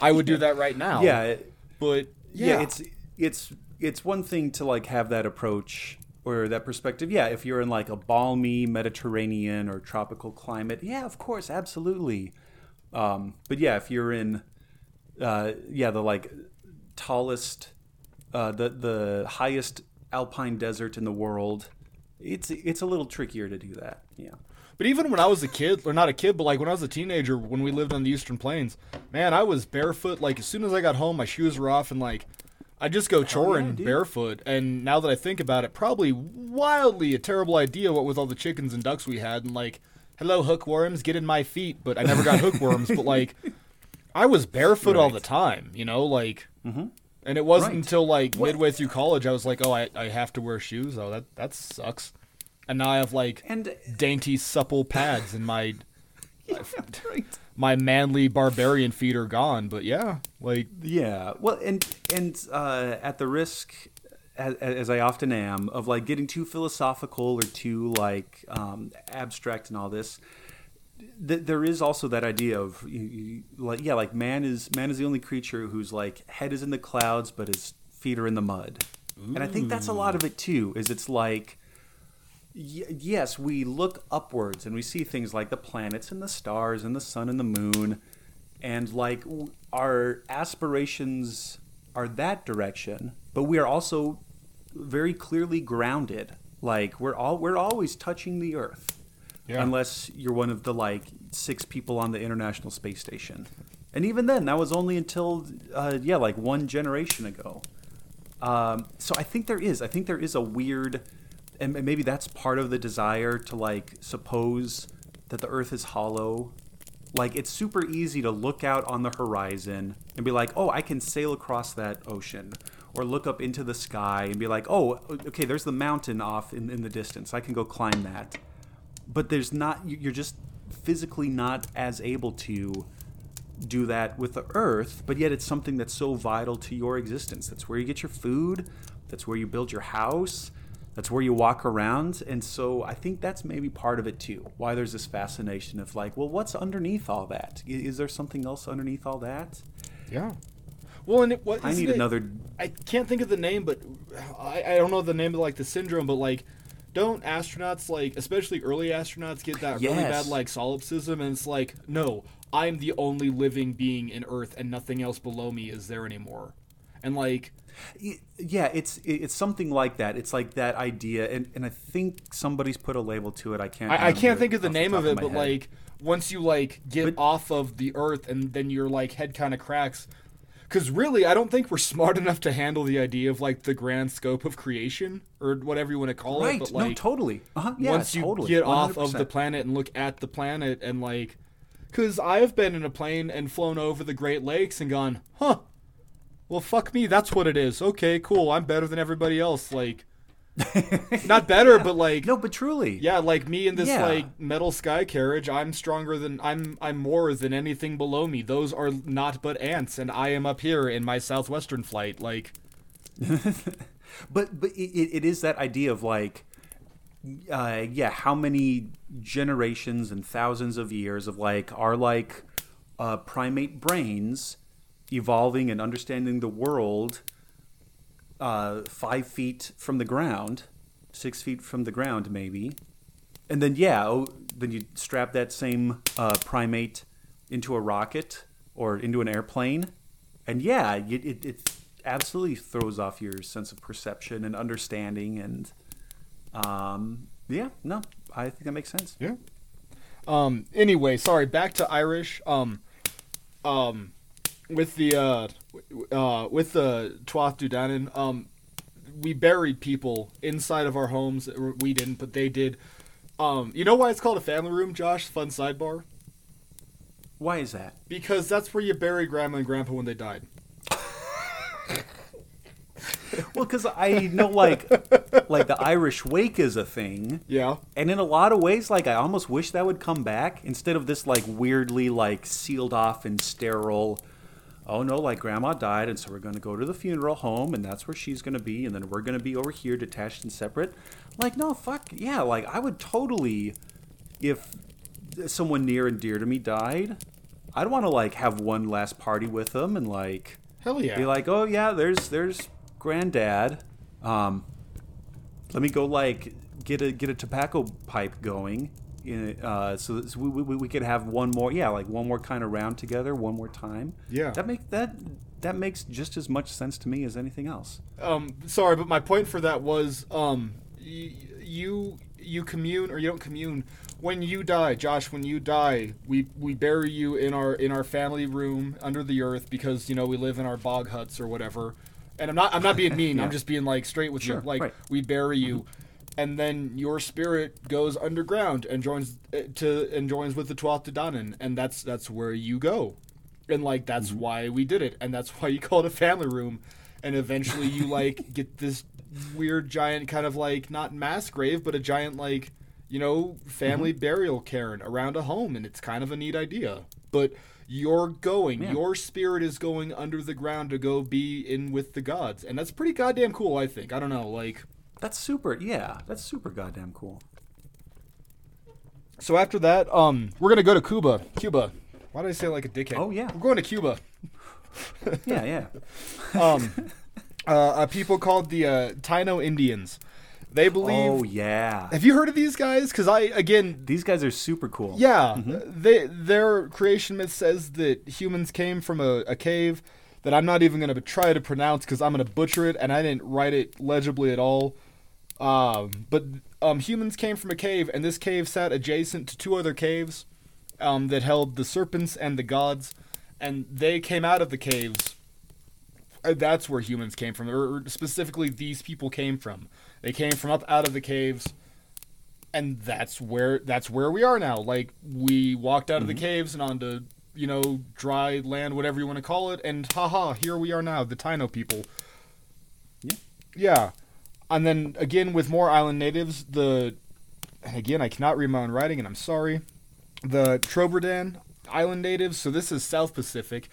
I would do that right now. yeah it- But yeah. yeah, it's it's it's one thing to like have that approach or that perspective. Yeah if you're in like a balmy mediterranean or tropical climate yeah of course absolutely. Um, but yeah if you're in uh, yeah the like tallest uh, the the highest alpine desert in the world it's it's a little trickier to do that yeah. But even when I was a kid, or not a kid, but like when I was a teenager, when we lived on the Eastern Plains, man, I was barefoot. Like as soon as I got home, my shoes were off, and like I just go oh, choring dude. barefoot. And now that I think about it, probably wildly a terrible idea. What with all the chickens and ducks we had, and like, hello hookworms, get in my feet. But I never got hookworms. but like, I was barefoot all the time, you know, like, mm-hmm. and it wasn't Right. until like midway through college I was like, oh, I, I have to wear shoes. Oh, that that sucks. And now I have like And dainty, supple pads, in my right. My manly barbarian feet are gone. But yeah, like Yeah. Well, and and uh, at the risk, as, as I often am, of like getting too philosophical or too like um, abstract and all this, th- there is also that idea of you, you, like yeah, like man is man is the only creature whose like head is in the clouds but his feet are in the mud, and I think that's a lot of it too. Is it's like. Y- yes, we look upwards and we see things like the planets and the stars and the sun and the moon, and like our aspirations are that direction, but we are also very clearly grounded. Like we're all we're always touching the earth, Yeah. unless you're one of the like six people on the International Space Station, and even then, that was only until uh, yeah, like one generation ago. Um, so I think there is. I think there is a weird, and maybe that's part of the desire to like suppose that the Earth is hollow. Like it's super easy to look out on the horizon and be like, "Oh, I can sail across that ocean," or look up into the sky and be like, "Oh, okay, there's the mountain off in, in the distance. I can go climb that." But there's not. you- You're just physically not as able to do that with the earth, but yet it's something that's so vital to your existence. That's where you get your food, that's where you build your house, that's where you walk around. And so I think that's maybe part of it too. Why there's this fascination of like, well, what's underneath all that? Is there something else underneath all that? yeah. Well, and it, what I need it- another. I can't think of the name, but I, I don't know the name of like the syndrome, but like, don't astronauts like, especially early astronauts, get that really bad like solipsism, and it's like, no, I'm the only living being in Earth, and nothing else below me is there anymore, and like, Yeah, it's it's something like that. It's like that idea, and, and I think somebody's put a label to it. I can't. I, I can't think of the name of it, my but head. like, once you like get But- off of the Earth, and then your like head kind of cracks. Because really, I don't think we're smart enough to handle the idea of like the grand scope of creation or whatever you want to call right? it. But like, no, totally. Uh-huh. Yeah, once you totally. get off of the planet and look at the planet and like because i've been in a plane and flown over the great lakes and gone huh well fuck me that's what it is okay cool i'm better than everybody else like not better but like No, but truly. yeah like me in this Yeah. like metal sky carriage i'm stronger than i'm i'm more than anything below me those are not but ants and i am up here in my southwestern flight like But but it, it it is that idea of like, uh, yeah, how many generations and thousands of years of like our like uh, primate brains evolving and understanding the world uh, five feet from the ground, six feet from the ground, maybe, and then yeah, oh, then you strap that same uh, primate into a rocket or into an airplane, and yeah, it, it, it absolutely throws off your sense of perception and understanding, and um, yeah, no, I think that makes sense. Yeah. Um. Anyway, sorry. Back to Irish. Um. Um. With the uh, uh, with the Tuatha De Danann, um, we buried people inside of our homes. We didn't, but they did. Um. You know why it's called a family room, Josh? Fun sidebar. Why is that? Because that's where you bury grandma and grandpa when they died. Well, because I know like like the Irish wake is a thing. Yeah. And in a lot of ways, like I almost wish that would come back instead of this like weirdly like sealed off and sterile. Oh no, like grandma died, and so we're going to go to the funeral home, and that's where she's going to be, and then we're going to be over here detached and separate. Like no, fuck yeah, like I would totally, if someone near and dear to me died, I'd want to like have one last party with them and like Hell yeah. be like, oh yeah, there's there's granddad. Um, let me go like get a get a tobacco pipe going, in, uh, so, so we, we, we could have one more, yeah, like one more kind of round together, one more time. Yeah. that make that that makes just as much sense to me as anything else. um sorry but my point for that was um y- you you commune or you don't commune when you die josh when you die we we bury you in our in our family room under the earth because you know we live in our bog huts or whatever and i'm not i'm not being mean Yeah. i'm just being like straight with Sure, you like right. we bury you and then your spirit goes underground and joins uh, to and joins with the Tuatha De Danann, and that's that's where you go and like that's why we did it, and that's why you call it a family room, and eventually you like get this weird giant kind of like not mass grave, but a giant like you know family burial cairn around a home, and it's kind of a neat idea, but. You're going. Yeah. Your spirit is going under the ground to go be in with the gods, and that's pretty goddamn cool. I think. I don't know, like. That's super. Yeah, that's super goddamn cool. So after that, um, we're gonna go to Cuba. Cuba. Why did I say it like a dickhead? Oh, yeah. we're going to Cuba. Yeah, yeah. Um, uh, a people called the uh, Taino Indians. They believe. oh yeah. Have you heard of these guys? Because I again, These guys are super cool. yeah, they their creation myth says that humans came from a, a cave that I'm not even gonna try to pronounce because I'm gonna butcher it, and I didn't write it legibly at all. Um, but um, humans came from a cave, and this cave sat adjacent to two other caves um, that held the serpents and the gods, and they came out of the caves. Uh, That's where humans came from, or specifically these people came from. They came from up out of the caves, and that's where that's where we are now. Like we walked out of the caves and onto you know dry land, whatever you want to call it, and haha, here we are now, the Taino people. Yeah. Yeah, and then again with more island natives, the and again I cannot read my own writing, and I'm sorry. The Trobriand island natives. So this is South Pacific,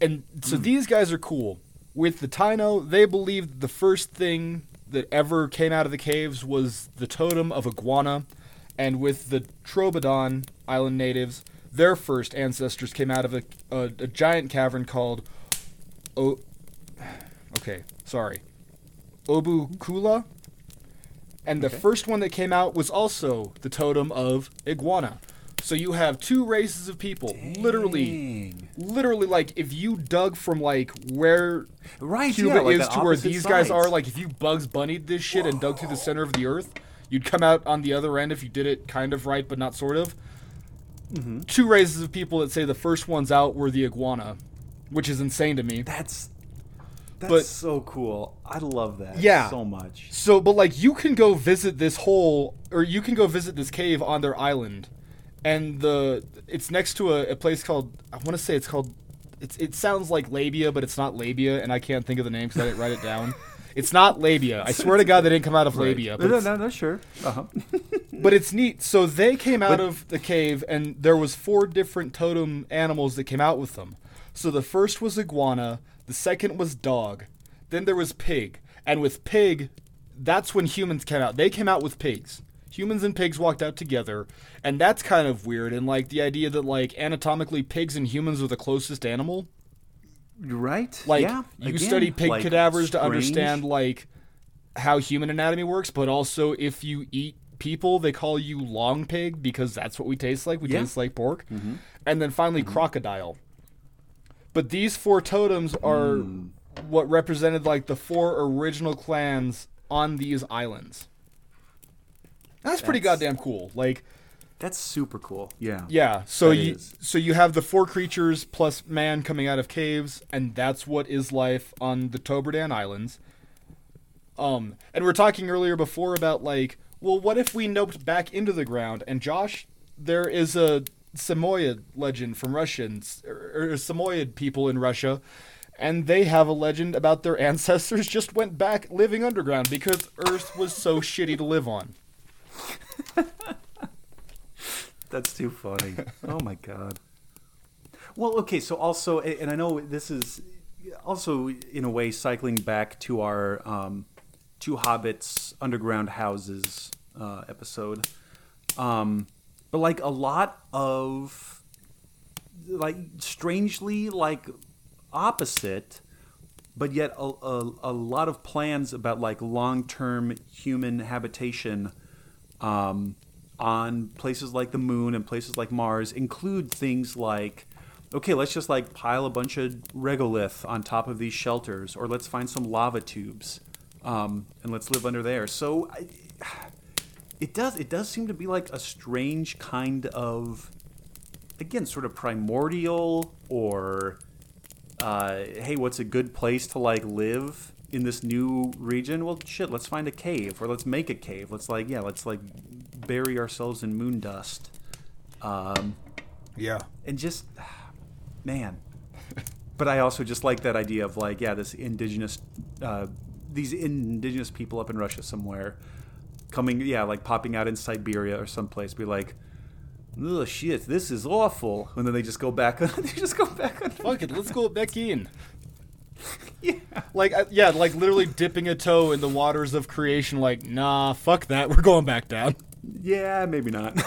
and so hmm. these guys are cool. With the Taino, they believed the first thing that ever came out of the caves was the totem of iguana, and with the Trobriand island natives, their first ancestors came out of a, a, a giant cavern called O. Okay, sorry, Obukula, and the Okay. first one that came out was also the totem of iguana. So you have two races of people, literally, Dang. literally like if you dug from like where Right, Cuba yeah, like is to where these guys are, like if you Bugs Bunnied this shit and dug through the center of the earth, you'd come out on the other end if you did it kind of right, but not sort of. Mm-hmm. Two races of people that say the first ones out were the iguana, which is insane to me. That's that's But- so cool. I love that. Yeah. so much. So, but like you can go visit this hole, or you can go visit this cave on their island, and the it's next to a, a place called I want to say it's called it's it sounds like labia, but it's not labia, and I can't think of the name because I didn't write it down. It's not labia. I swear to God, they didn't come out of labia. But no, no, no, sure. Uh huh. but it's neat. So they came out of the cave, and there was four different totem animals that came out with them. So the first was iguana, the second was dog, then there was pig, and with pig, that's when humans came out. They came out with pigs. Humans and pigs walked out together, and that's kind of weird. And like the idea that like anatomically, pigs and humans are the closest animal. Right. Like yeah. you Again, study pig like, cadavers to understand like how human anatomy works, but also if you eat people, they call you long pig because that's what we taste like. We Yeah. taste like pork. Mm-hmm. And then finally mm-hmm. crocodile. But these four totems are what represented like the four original clans on these islands. That's pretty goddamn cool. Like That's super cool. Yeah. yeah, so That you is. so you have the four creatures plus man coming out of caves, and that's what is life on the Trobriand Islands. Um, and we are talking earlier before about like, well, what if we noped back into the ground? And Josh, there is a Samoyed legend from Russians or, or Samoyed people in Russia, and they have a legend about their ancestors just went back living underground because Earth was so shitty to live on. That's too funny. oh my god. Well, okay, so also, and I know this is also in a way cycling back to our um, two hobbits underground houses uh, episode, um, but like a lot of like strangely like opposite but yet a, a, a lot of plans about like long-term human habitation um, on places like the moon and places like Mars include things like okay let's just like pile a bunch of regolith on top of these shelters or let's find some lava tubes um, and let's live under there. So I, it does it does seem to be like a strange kind of again sort of primordial or uh, hey what's a good place to like live in this new region well shit let's find a cave or let's make a cave let's like yeah let's like bury ourselves in moon dust um, Yeah. and just man. But I also just like that idea of like, yeah, this indigenous, uh, these indigenous people up in Russia somewhere, coming, yeah, like popping out in Siberia or someplace, be like, oh shit, this is awful, and then they just go back, they just go back on. Fuck it, let's go back in. Yeah. Like yeah, like literally dipping a toe in the waters of creation. Like nah, fuck that. We're going back down. Yeah, maybe not.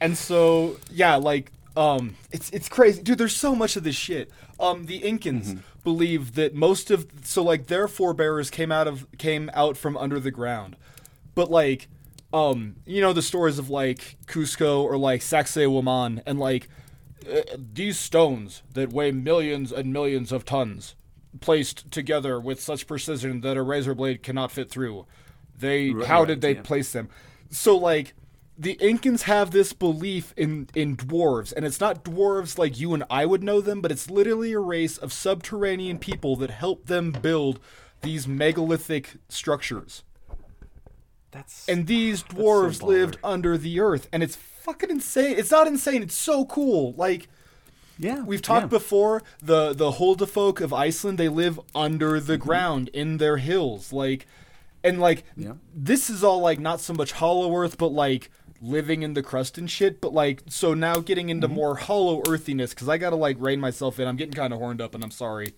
And so yeah, like um, it's it's crazy, dude. There's so much of this shit. Um, the Incans believe that most of so like their forebears came out of came out from under the ground, but like um, you know the stories of like Cusco or like Sacsayhuaman and like uh, these stones that weigh millions and millions of tons placed together with such precision that a razor blade cannot fit through. They Right, how did they yeah. place them? So like the Incans have this belief in in dwarves, and it's not dwarves like you and I would know them, but it's literally a race of subterranean people that help them build these megalithic structures. That's And these dwarves baller. lived under the earth, and it's fucking insane. It's not insane. It's so cool. Like yeah. we've talked yeah. before, the the Huldufolk of Iceland, they live under the mm-hmm. ground in their hills, like, and like Yeah. this is all like not so much Hollow Earth, but like living in the crust and shit. But like, so now getting into more Hollow Earthiness, because I gotta like rein myself in. I'm getting kind of horned up, and I'm sorry.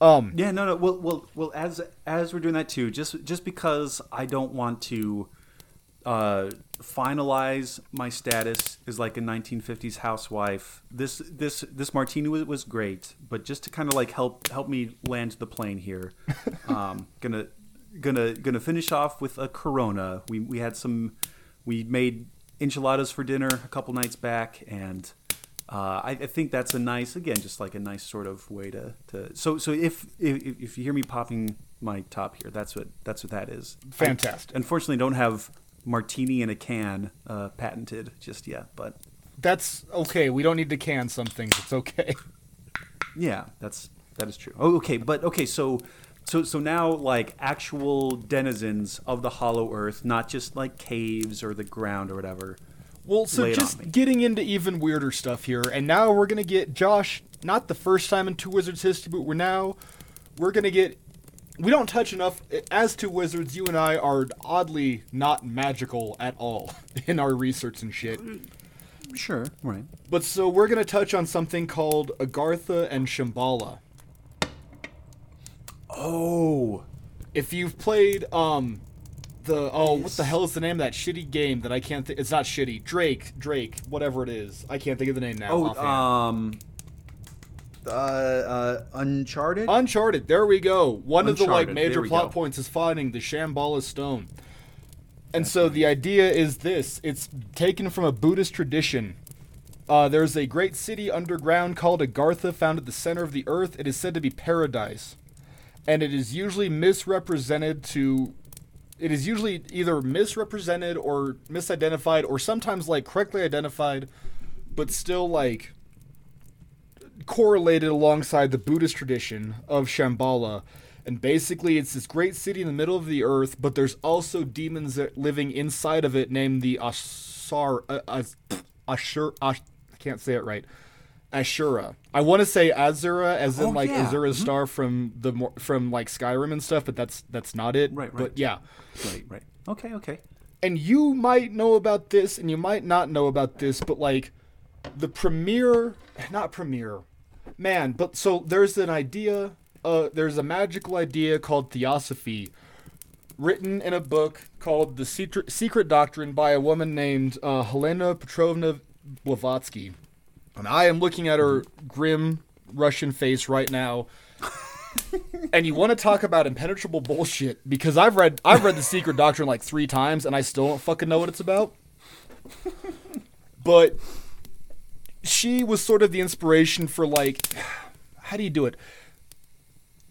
Um, Yeah, no, no. Well, well, well. As as we're doing that too, just just because I don't want to uh, finalize my status as like a 1950s housewife. This this this martini was, was great, but just to kind of like help help me land the plane here, um, gonna gonna gonna finish off with a Corona. We we had some. We made enchiladas for dinner a couple nights back, and uh, I, I think that's a nice, again, just like a nice sort of way to, to so so if, if if you hear me popping my top here, that's what that's what that is. I Fantastic. unfortunately, don't have martini in a can uh, patented just yet, but that's okay. We don't need to can some things. It's okay. yeah, that's that is true. Oh, okay, but okay, so. So, so now, like actual denizens of the Hollow Earth, not just like caves or the ground or whatever. Well, so Lay it on just getting into even weirder stuff here, and now we're gonna get Josh. Not the first time in Two Wizards history, but we're now we're gonna get. We don't touch enough as Two Wizards. You and I are oddly not magical at all in our research and shit. Sure, right. But so we're gonna touch on something called Agartha and Shambhala. Oh, If you've played um the oh what the hell is the name of that shitty game that I can't think it's not shitty Drake Drake whatever it is I can't think of the name now. oh, offhand. um, uh, uh, Uncharted. Uncharted. There we go. One of the like major plot go. points is finding the Shambhala stone. And so the idea is this: it's taken from a Buddhist tradition. Uh, there's a great city underground called Agartha, found at the center of the earth. It is said to be paradise, and it is usually misrepresented to. It is usually either misrepresented or misidentified, or sometimes like correctly identified, but still like correlated alongside the Buddhist tradition of Shambhala. And basically, it's this great city in the middle of the earth, but there's also demons that living inside of it named the asar Uh. Ash, I can't say it right. Ashura. I want to say Azura, as in Oh, like yeah. Azura's star from the from like Skyrim and stuff, but that's that's not it. Right, right. But yeah, Right, right. Okay, okay. and you might know about this and you might not know about this but like the premiere not premiere man but so there's an idea uh there's a magical idea called theosophy written in a book called the secret, secret doctrine by a woman named uh, helena petrovna blavatsky and i am looking at her grim russian face right now and you want to talk about impenetrable bullshit because I've read I've read the Secret Doctrine like three times and I still don't fucking know what it's about. But she was sort of the inspiration for like how do you do it?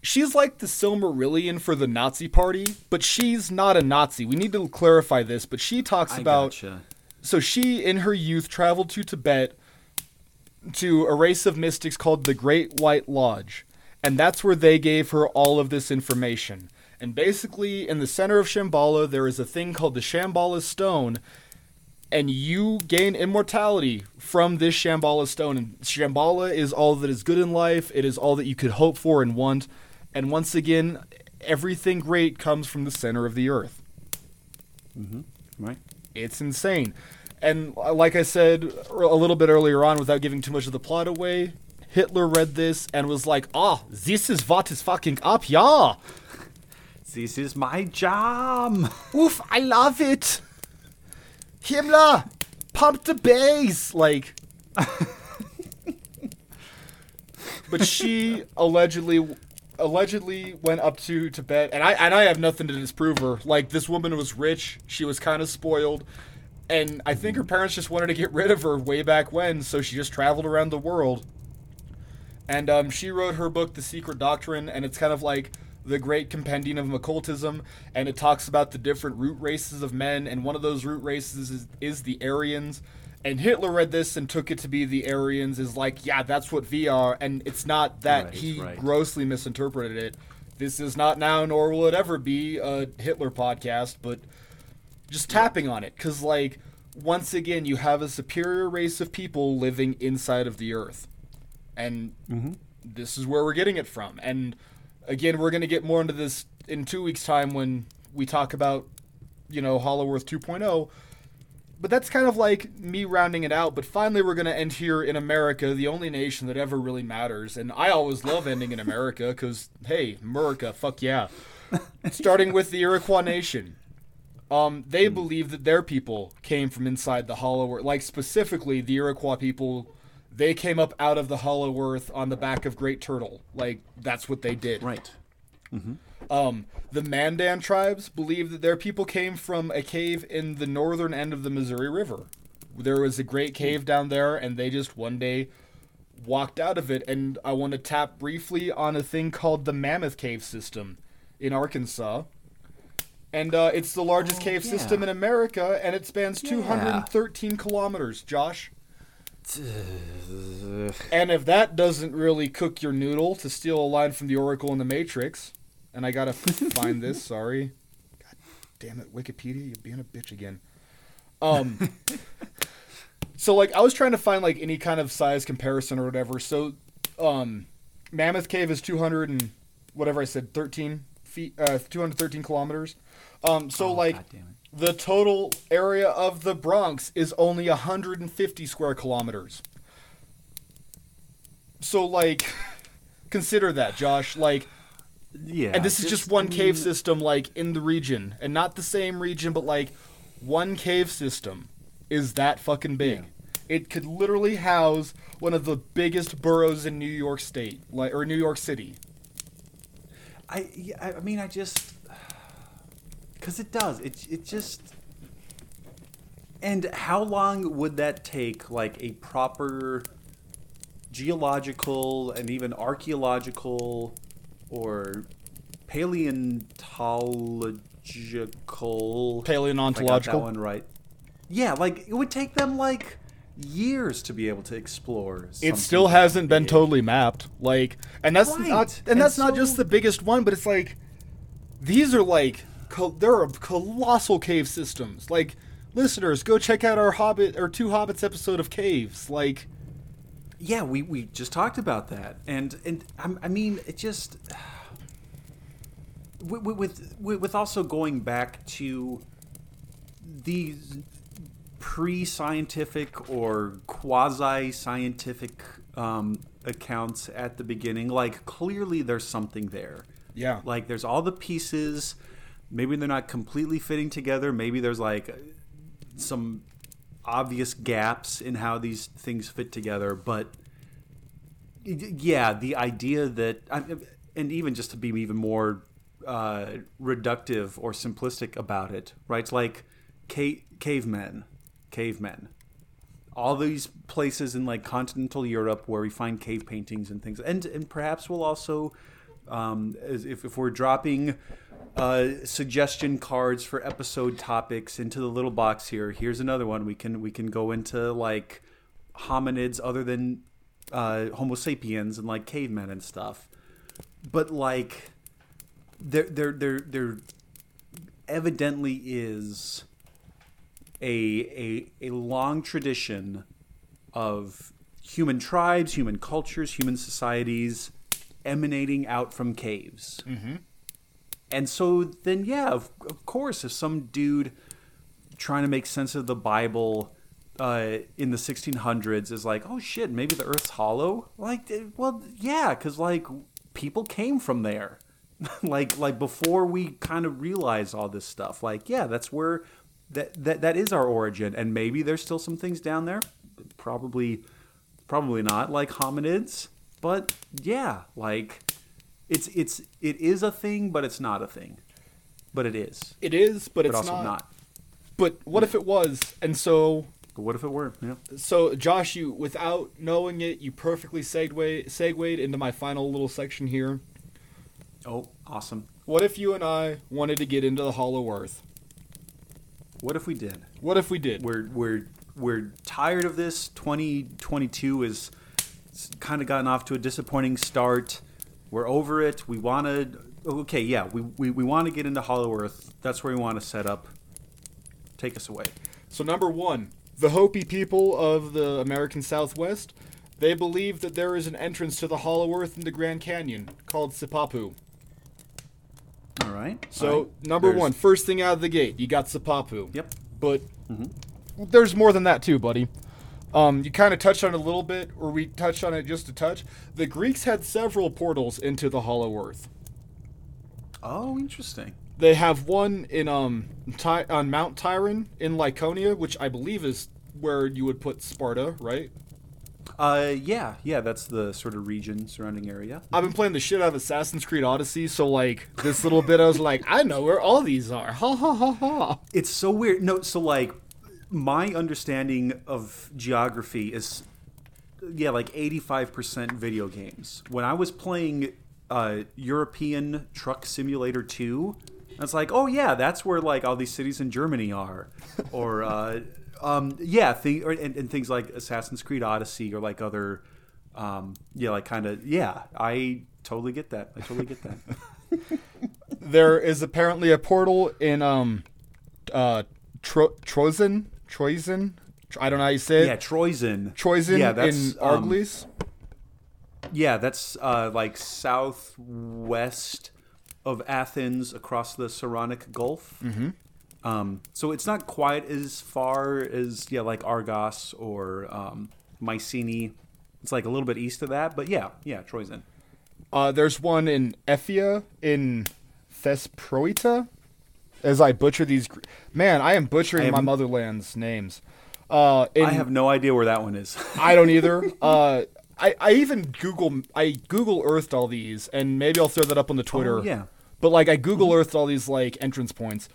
She's like the Silmarillion for the Nazi party, but she's not a Nazi. We need to clarify this, but she talks I about gotcha. so she in her youth traveled to Tibet to a race of mystics called the Great White Lodge. And that's where they gave her all of this information. And basically, in the center of Shambhala, there is a thing called the Shambhala Stone. and you gain immortality from this Shambhala stone. And Shambhala is all that is good in life. It is all that you could hope for and want. And once again, everything great comes from the center of the earth. Mm-hmm. Right. It's insane. And like I said a little bit earlier on, without giving too much of the plot away, Hitler read this and was like, "Ah, this is what is fucking up, yeah. This is my jam. Oof, I love it. Himmler, pump the bass, like." but she allegedly allegedly went up to Tibet and I and I have nothing to disprove her. Like this woman was rich, she was kind of spoiled, and I think her parents just wanted to get rid of her way back when, so she just traveled around the world. And um, she wrote her book, The Secret Doctrine, and it's kind of like the great compendium of occultism, and it talks about the different root races of men, and one of those root races is, is the Aryans. And Hitler read this and took it to be the Aryans is like, yeah, that's what we are, and it's not that Right, he right. grossly misinterpreted it. This is not now, nor will it ever be a Hitler podcast, but just tapping on it, because like once again, you have a superior race of people living inside of the Earth, and mm-hmm. this is where we're getting it from. And again, we're going to get more into this in two weeks' time when we talk about, you know, Hollow Earth 2.0. But that's kind of like me rounding it out. But finally, we're going to end here in America, the only nation that ever really matters. And I always love ending in America because, hey, America, fuck yeah. Starting with the Iroquois Nation. Um, they believe that their people came from inside the Hollow Earth. Like, specifically, the Iroquois people, they came up out of the Hollow Earth on the back of Great Turtle. Like, that's what they did. Right. Um, the Mandan tribes believe that their people came from a cave in the northern end of the Missouri River. There was a great cave down there, and they just one day walked out of it. And I want to tap briefly on a thing called the Mammoth Cave System in Arkansas. And uh, it's the largest Oh, cave yeah. system in America, and it spans 213 kilometers, Josh. And if that doesn't really cook your noodle, to steal a line from the Oracle in the Matrix, and I gotta find this, sorry. God damn it, Wikipedia, you're being a bitch again. Um, so like I was trying to find like any kind of size comparison or whatever. So, um, Mammoth Cave is 200 and whatever I said, 13 feet, uh, 213 kilometers. Um, so Oh, like God damn it. the total area of the Bronx is only 150 square kilometers. So like consider that, Josh. Like Yeah. and this is just one cave mean, system like in the region and not the same region but like one cave system is that fucking big. It could literally house one of the biggest boroughs in New York state, like or New York City. I, yeah, I I mean, I just because it does. It it just. And how long would that take? Like a proper geological and even archaeological or paleontological. got that Paleontological. one right. Yeah, like it would take them like years to be able to explore. It still hasn't been totally mapped. Like and that's Right. not and And that's not just the biggest one, but it's like these are like col- there are colossal cave systems. Like listeners, go check out our Hobbit or two Hobbits episode of caves. Like Yeah, we, we just talked about that, and and I'm- I mean it just with with with, with also going back to these pre-scientific or quasi-scientific um, accounts at the beginning. Like clearly, there's something there. Yeah. Like there's all the pieces. Maybe they're not completely fitting together. Maybe there's like some obvious gaps in how these things fit together. But yeah, the idea that, and even just to be even more uh, reductive or simplistic about it, right? It's like ca- cavemen, cavemen. All these places in like continental Europe where we find cave paintings and things, and and perhaps we'll also, um, if if we're dropping uh, suggestion cards for episode topics into the little box here. Here's another one. We can we can go into like hominids other than uh, Homo sapiens and like cavemen and stuff. But like, there there there there evidently is a a a long tradition of human tribes, human cultures, human societies emanating out from caves. Mm-hmm. And so then, yeah, of, of course, if some dude trying to make sense of the Bible uh, in the 1600s is like, oh shit, maybe the Earth's hollow. Like, eh, well, yeah, because like people came from there. like, like before we kind of realized all this stuff. Like, yeah, that's where that that that is our origin. And maybe there's still some things down there. Probably, probably not like hominids. But yeah, like it's it's it is a thing, but it's not a thing. But it is. It is, but, But it's also not. not. But what if it was? And so, But what if it were? Yeah. so Josh, you without knowing it, you perfectly segued segued into my final little section here. Oh, awesome. What if you and I wanted to get into the Hollow Earth? What if we did? What if we did? We're we're we're tired of this. 2022 is kind of gotten off to a disappointing start. We're over it. We want to. Okay, yeah, we, we, we want to get into Hollow Earth. That's where we want to set up. Take us away. So number one, the Hopi people of the American Southwest, they believe that there is an entrance to the Hollow Earth in the Grand Canyon called Sipapu. All right. So All right. number There's- one, first thing out of the gate, you got Sipapu. Yep. But mm-hmm. there's more than that too, buddy. Um, you kind of touched on it a little bit, or we touched on it just a touch. The Greeks had several portals into the Hollow Earth. Oh, interesting. They have one in um Ty- on Mount Tyron in Lyconia, which I believe is where you would put Sparta, right? Uh, yeah, yeah, that's the sort of region surrounding area. I've been playing the shit out of Assassin's Creed Odyssey, so like this little bit, I was like, I know where all these are. Ha ha ha ha. It's so weird. No, so like my understanding of geography is yeah, like 85% video games. When I was playing uh, European Truck Simulator 2, I was like, "Oh yeah, that's where like all these cities in Germany are." or uh, um, yeah, thing, or, and, and things like Assassin's Creed Odyssey or like other um, yeah, like kind of yeah, I totally get that. I totally get that. There is apparently a portal in um uh Tro- Trozen, Troisen. I don't know how you say it. yeah, Troizen. Troizen yeah, in that's, um, Argolis. Yeah, that's uh, like southwest of Athens across the Saronic Gulf. Mm-hmm. Um, so it's not quite as far as yeah, like Argos or um, Mycenae. It's like a little bit east of that, but yeah, yeah, Troizen. Uh, there's one in Ephia in Thesprotia. As I butcher these, gr- man, I am butchering I have my motherland's names. Uh, in, I have no idea where that one is. I don't either. Uh, I, I even Google I Google Earthed all these, and maybe I'll throw that up on the Twitter. Oh, yeah. But like I Google Earthed all these like entrance points,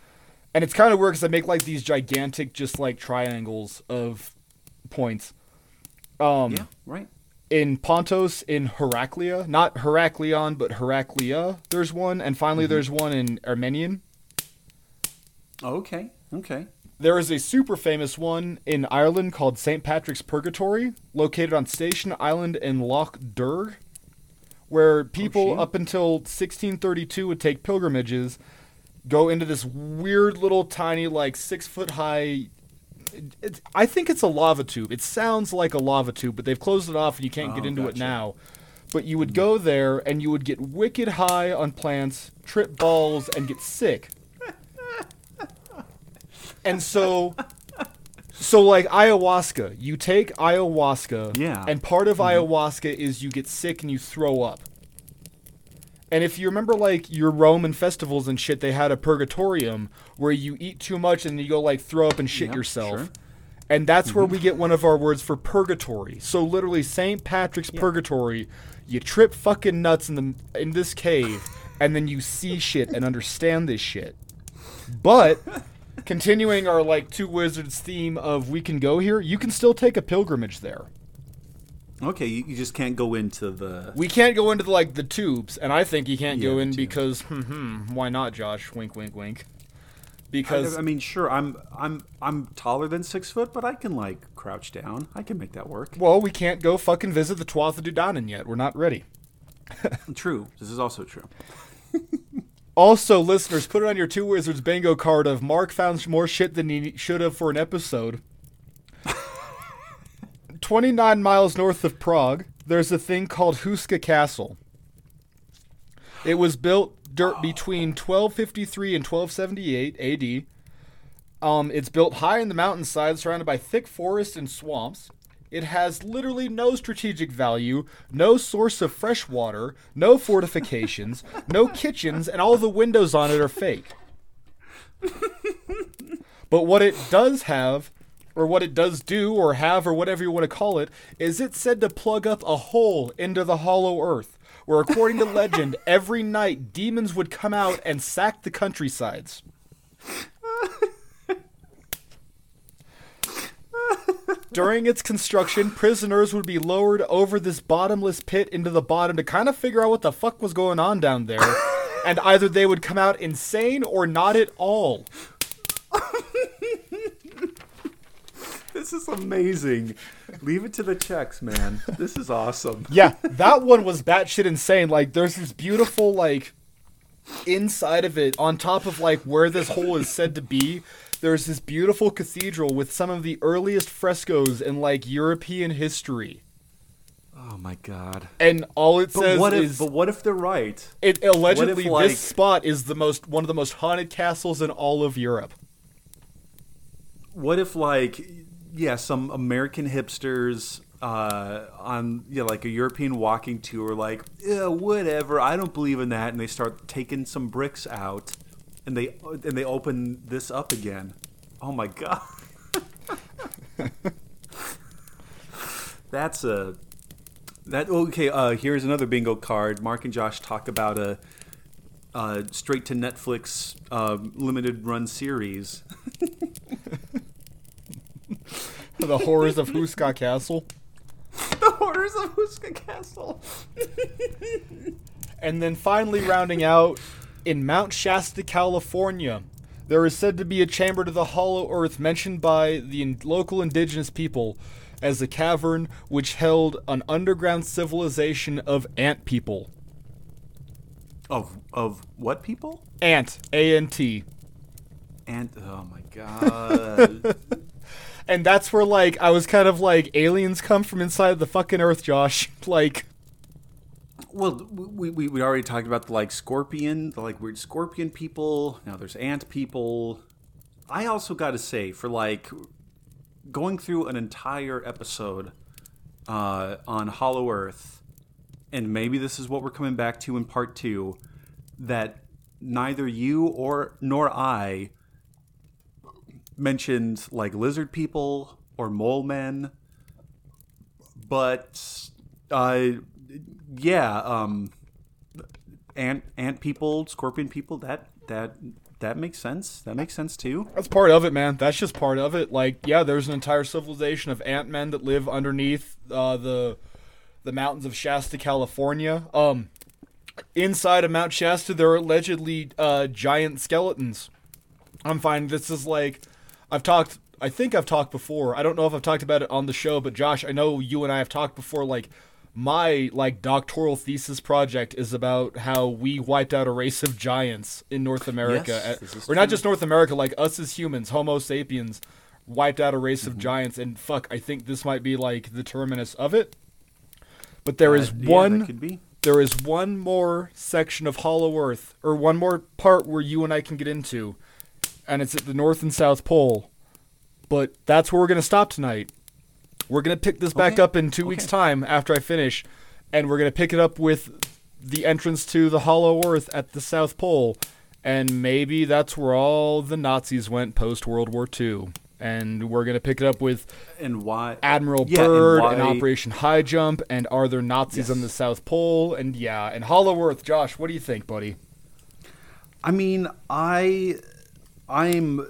and it's kind of weird because I make like these gigantic, just like triangles of points. Um, yeah, right. in Pontos, in Heraclea, not Heraklion, but Heraclea. There's one, and finally there's one in Armenian. Oh, okay, okay. There is a super famous one in Ireland called St. Patrick's Purgatory, located on Station Island in Lough Derg, where oh, people shit. up until 1632 would take pilgrimages, go into this weird little tiny, like six foot high. it- It's, I think it's a lava tube. It sounds like a lava tube, but they've closed it off and you can't get Oh, into it now. But you would hmm. go there and you would get wicked high on plants, trip balls, and get sick. And so so like ayahuasca, you take ayahuasca Yeah. and part of mm-hmm. ayahuasca is you get sick and you throw up. And if you remember like your Roman festivals and shit, they had a purgatorium where you eat too much and you go like throw up and shit Yep, yourself. sure. And that's where mm-hmm. we get one of our words for purgatory. So literally St. Patrick's purgatory, you trip fucking nuts in the in this cave and then you see shit and understand this shit. But continuing our like two wizards theme of we can go here, you can still take a pilgrimage there. Okay, you, you just can't go into the. We can't go into the, like the tubes, and I think you can't Yeah, go in because hmm, why not, Josh? Wink, wink, wink. I, Because I mean, sure, I'm I'm I'm taller than six foot, but I can like crouch down. I can make that work. well, we can't go fucking visit the Tuatha De Danann yet. We're not ready. True. This is also true. Also, listeners, put it on your Two Wizards bingo card of Mark found more shit than he should have for an episode. 29 miles north of Prague, there's a thing called Houska Castle. It was built dur- between 1253 and 1278 AD. Um, it's built high in the mountainside, surrounded by thick forests and swamps. It has literally no strategic value, no source of fresh water, no fortifications, no kitchens, and all the windows on it are fake. but what it does have, or what it does do, or have, or whatever you want to call it, is it's said to plug up a hole into the hollow earth, where, according to legend, every night demons would come out and sack the countrysides. During its construction, prisoners would be lowered over this bottomless pit into the bottom to kind of figure out what the fuck was going on down there. and either they would come out insane or not at all. This is amazing. Leave it to the Czechs, man. This is awesome. Yeah, that one was batshit insane. Like, there's this beautiful, like, inside of it, on top of, like, where this hole is said to be, there's this beautiful cathedral with some of the earliest frescoes in, like, European history. Oh my god. And all it But says what if? is But what if they're right? it allegedly like- this spot is the most one of the most haunted castles in all of Europe. What if like yeah, some American hipsters uh, on yeah, like a European walking tour, like whatever. I don't believe in that, and they start taking some bricks out, and they and they open this up again. Oh my god. That's a that okay. Uh, here's another bingo card. Mark and Josh talk about a uh, straight to Netflix uh, limited run series. the horrors of Houska Castle. the horrors of Houska Castle. And then finally rounding out in Mount Shasta, California, there is said to be a chamber to the hollow earth mentioned by the in- local indigenous people as a cavern which held an underground civilization of ant people. Of of what people? Ant, A N T. And oh my god. And that's where like I was kind of like aliens come from inside the fucking earth, Josh. Like well, we, we we already talked about the like scorpion, the like weird scorpion people. Now there's ant people. I also got to say, for like going through an entire episode uh, on Hollow Earth, and maybe this is what we're coming back to in part two, that neither you or nor I mentioned like lizard people or mole men, but uh, yeah, um, ant ant people, scorpion people. That that that makes sense. That makes sense too. That's part of it, man. That's just part of it. Like, yeah, there's an entire civilization of ant men that live underneath uh, the the mountains of Shasta, California. Um, inside of Mount Shasta, there are allegedly uh, giant skeletons. I'm fine. this is like I've talked. I think I've talked before. I don't know if I've talked about it on the show, but Josh, I know you and I have talked before. Like my like doctoral thesis project is about how we wiped out a race of giants in North America, Yes, Uh, this is or not just North America. Like us as humans, Homo sapiens, wiped out a race Mm-hmm. of giants, and fuck, I think this might be like the terminus of it. But there is Uh, yeah, one there is one more section of Hollow Earth, or one more part where you and I can get into, and it's at the North and South Pole. But that's where we're gonna stop tonight. We're gonna pick this back Okay. up in two weeks' time after I finish, and we're gonna pick it up with the entrance to the Hollow Earth at the South Pole, and maybe that's where all the Nazis went post World War II. And we're gonna pick it up with And why? Admiral Yeah, and Byrd why- and, Operation High Jump, and are there Nazis on the South Pole? And yeah, and Hollow Earth. Josh, what do you think, buddy? I mean, I I'm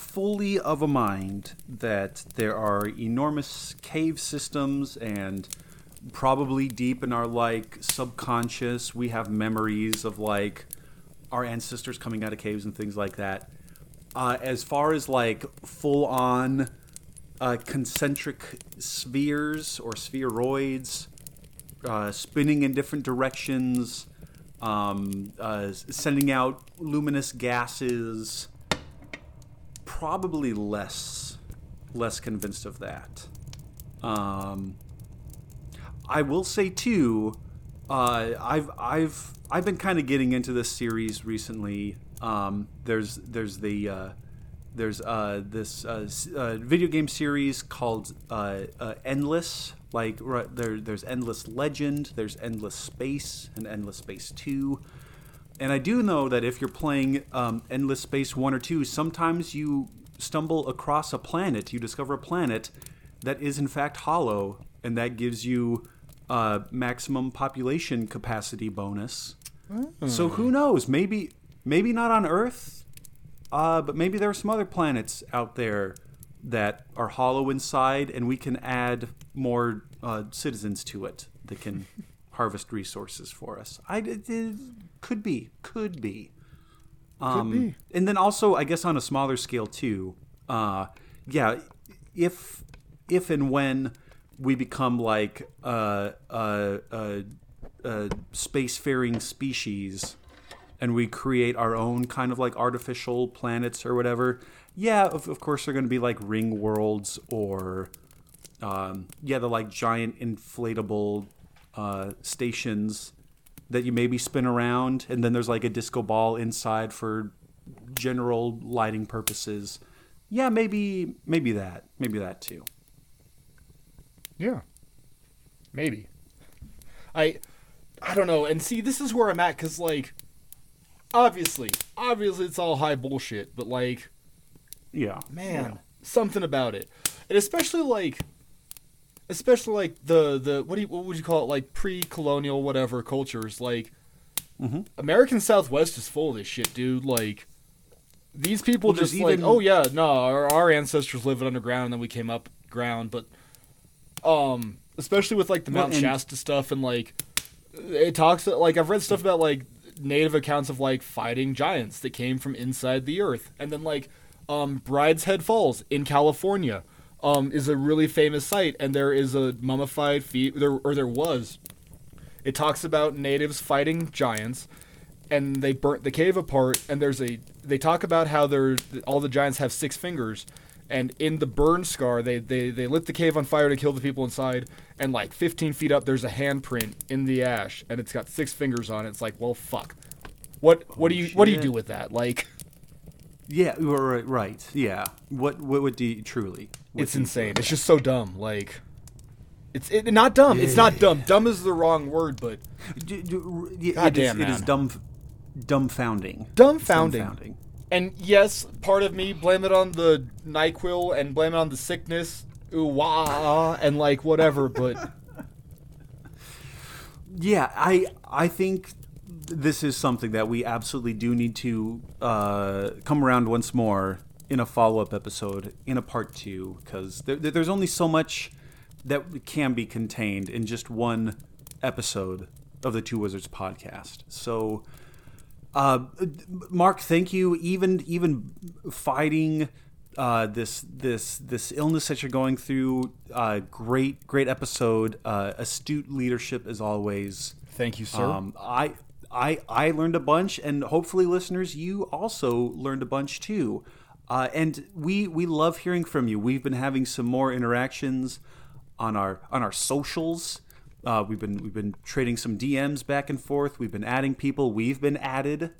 fully of a mind that there are enormous cave systems and probably deep in our like subconscious we have memories of like our ancestors coming out of caves and things like that. Uh, as far as like full on uh, concentric spheres or spheroids uh, spinning in different directions, um, uh, sending out luminous gases. Probably less, less convinced of that. Um, I will say too, uh, I've I've I've been kind of getting into this series recently. Um, there's there's the uh, there's uh, this uh, uh, video game series called uh, Endless. Like right, there, there's Endless Legend, there's Endless Space, and Endless Space Two. And I do know that if you're playing um, Endless Space 1 or 2, sometimes you stumble across a planet, you discover a planet that is in fact hollow, and that gives you uh, maximum population capacity bonus. So who knows? Maybe, maybe not on Earth, uh, but maybe there are some other planets out there that are hollow inside, and we can add more uh, citizens to it that can harvest resources for us. I it, it could be, could be. Um, be. And then also, I guess on a smaller scale too. Uh, yeah, if if and when we become like a a, a, a spacefaring species and we create our own kind of like artificial planets or whatever, yeah, of, of course they're going to be like ring worlds or um, yeah, the like giant inflatable uh, stations that you maybe spin around, and then there's like a disco ball inside for general lighting purposes. Yeah, maybe maybe that, maybe that too. Yeah. Maybe. I I don't know. And see, this is where I'm at cuz like obviously, obviously it's all high bullshit, but like Yeah, man, something about it. And especially like especially like the the what do you, what would you call it like pre-colonial whatever cultures like Mhm. American Southwest is full of this shit, dude. Like these people Well, just like, even- oh yeah, no, our, our ancestors lived underground and then we came up ground, but um, especially with like the Well, Mount and- Shasta stuff and like it talks like I've read stuff about like native accounts of like fighting giants that came from inside the earth, and then like um, Brideshead Falls in California um, is a really famous site, and there is a mummified feet there or there was. It talks about natives fighting giants, and they burnt the cave apart. And there's a they talk about how there all the giants have six fingers, and in the burn scar they, they they lit the cave on fire to kill the people inside. And like 15 feet up, there's a handprint in the ash, and it's got six fingers on it. It's like, well, fuck. What what do you what do you do with that? Like, yeah, right, right. Yeah, what what would do you, truly? it's insane. It's just so dumb. Like, it's it, not dumb. It's not dumb. Dumb is the wrong word, but D- d- yeah, God it is- damn, it is dumb, dumbfounding. Dumbfounding. Dumbfounding. And yes, part of me blame it on the Nyquil and blame it on the sickness, ooh wah, and like whatever. But Yeah, I I think this is something that we absolutely do need to uh, come around once more in a follow up episode in a part two because there, there- there's only so much that can be contained in just one episode of the Two Wizards podcast. So. Uh, Mark, thank you. Even even fighting uh, this this this illness that you're going through, uh, great great episode. Uh, astute leadership as always. thank you, sir. Um, I I I learned a bunch, and hopefully, listeners, you also learned a bunch too. Uh, and we we love hearing from you. We've been having some more interactions on our on our socials. Uh, we've been we've been trading some DMs back and forth. We've been adding people. We've been added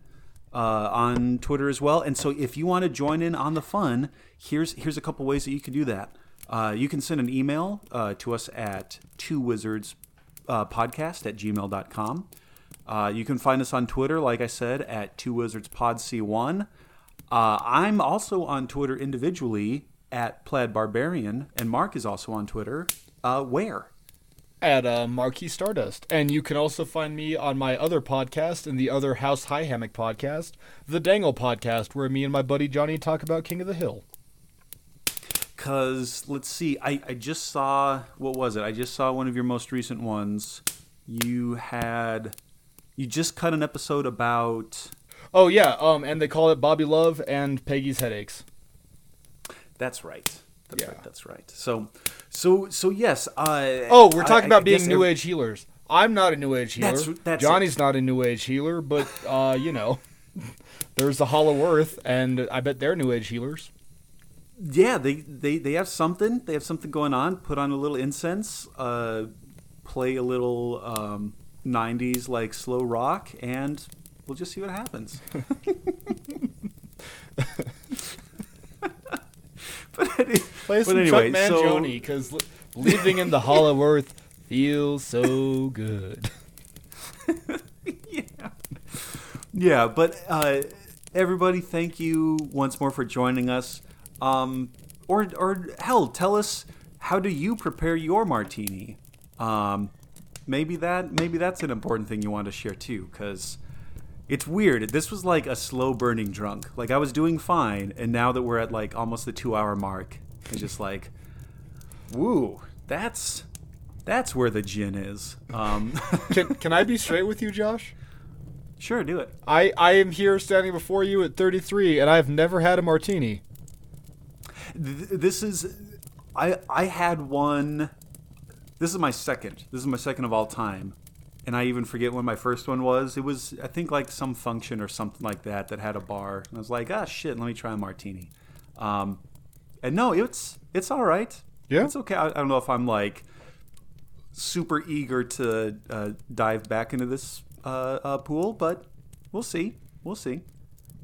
uh, on Twitter as well. And so, if you want to join in on the fun, here's here's a couple ways that you can do that. Uh, you can send an email uh, to us at two wizards uh, podcast at gmail.com. Uh, you can find us on Twitter, like I said, at two wizards pod c1. Uh, I'm also on Twitter individually at plaid barbarian, and Mark is also on Twitter. Uh, where? at uh, Marquee Stardust. And you can also find me on my other podcast and the other House High Hammock podcast, the Dangle podcast, where me and my buddy Johnny talk about King of the Hill. Because let's see, I, I just saw what was it? I just saw one of your most recent ones. You had you just cut an episode about Oh yeah, um, and they call it Bobby Love and Peggy's Headaches. that's right. That's Yeah. right. That's right. So so so yes. Uh, Oh, we're talking I about being New Age healers. I'm not a New Age healer. That's- that's Johnny's not a New Age healer, but uh, you know, there's the Hollow Earth, and I bet they're New Age healers. Yeah, they, they, they have something. They have something going on. Put on a little incense, uh, play a little um, 90s like slow rock, and we'll just see what happens. but, any, Play some anyway, Chuck so- Mangione, because believing in the Hollow Earth feels so good. yeah. Yeah, but uh, everybody, thank you once more for joining us. Um, or, or hell, tell us how do you prepare your martini? Um, maybe that maybe that's an important thing you want to share too, because it's weird. This was like a slow burning drunk. Like I was doing fine, and now that we're at like almost the two hour mark, it's just like, woo, that's that's where the gin is. Um, Can, can I be straight with you, Josh? sure, do it. I, I am here standing before you at 33, and I have never had a martini. Th- this is I I had one this is my second. This is my second of all time. And I even forget when my first one was. It was I think like some function or something like that that had a bar. And I was like, "Ah shit, let me try a martini." Um and no, it's it's all right. Yeah? It's okay. I, I don't know if I'm like super eager to uh, dive back into this uh, uh, pool, but we'll see. We'll see.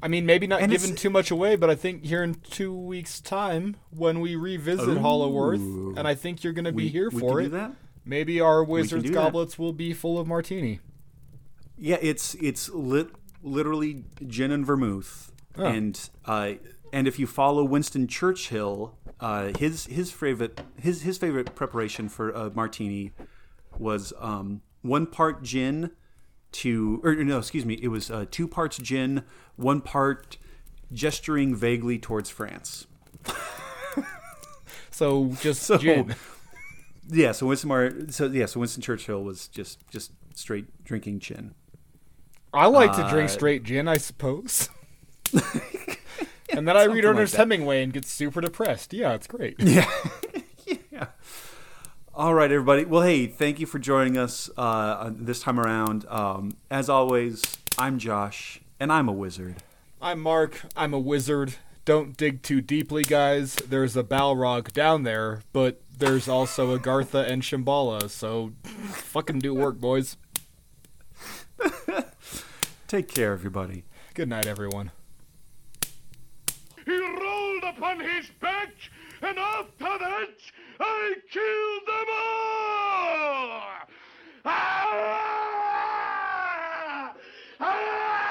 I mean, maybe not And giving too much away, but I think here in two weeks' time, when we revisit Hollow Earth, and I think you're going to be We- here we for can it, do that? maybe our wizard's do that. goblets will be full of martini. Yeah, it's it's lit, literally gin and vermouth, Oh. and uh, and if you follow Winston Churchill, uh, his his favorite his his favorite preparation for a martini was um, one part gin to or no, excuse me, it was uh, two parts gin, one part gesturing vaguely towards France. So just So gin. yeah, so Winston Mar- so yeah, so Winston Churchill was just just straight drinking gin. I like to drink uh, straight gin, I suppose. and then I read something like Ernest. Hemingway and get super depressed. Yeah, it's great. Yeah. All right, everybody. Well, hey, thank you for joining us uh, this time around. Um, as always, I'm Josh, and I'm a wizard. I'm Mark. I'm a wizard. Don't dig too deeply, guys. There's a Balrog down there, but there's also Agartha and Shambhala, so fucking do work, boys. Take care, everybody. Good night, everyone. He rolled upon his back. I killed them all! Ah! Ah! ah!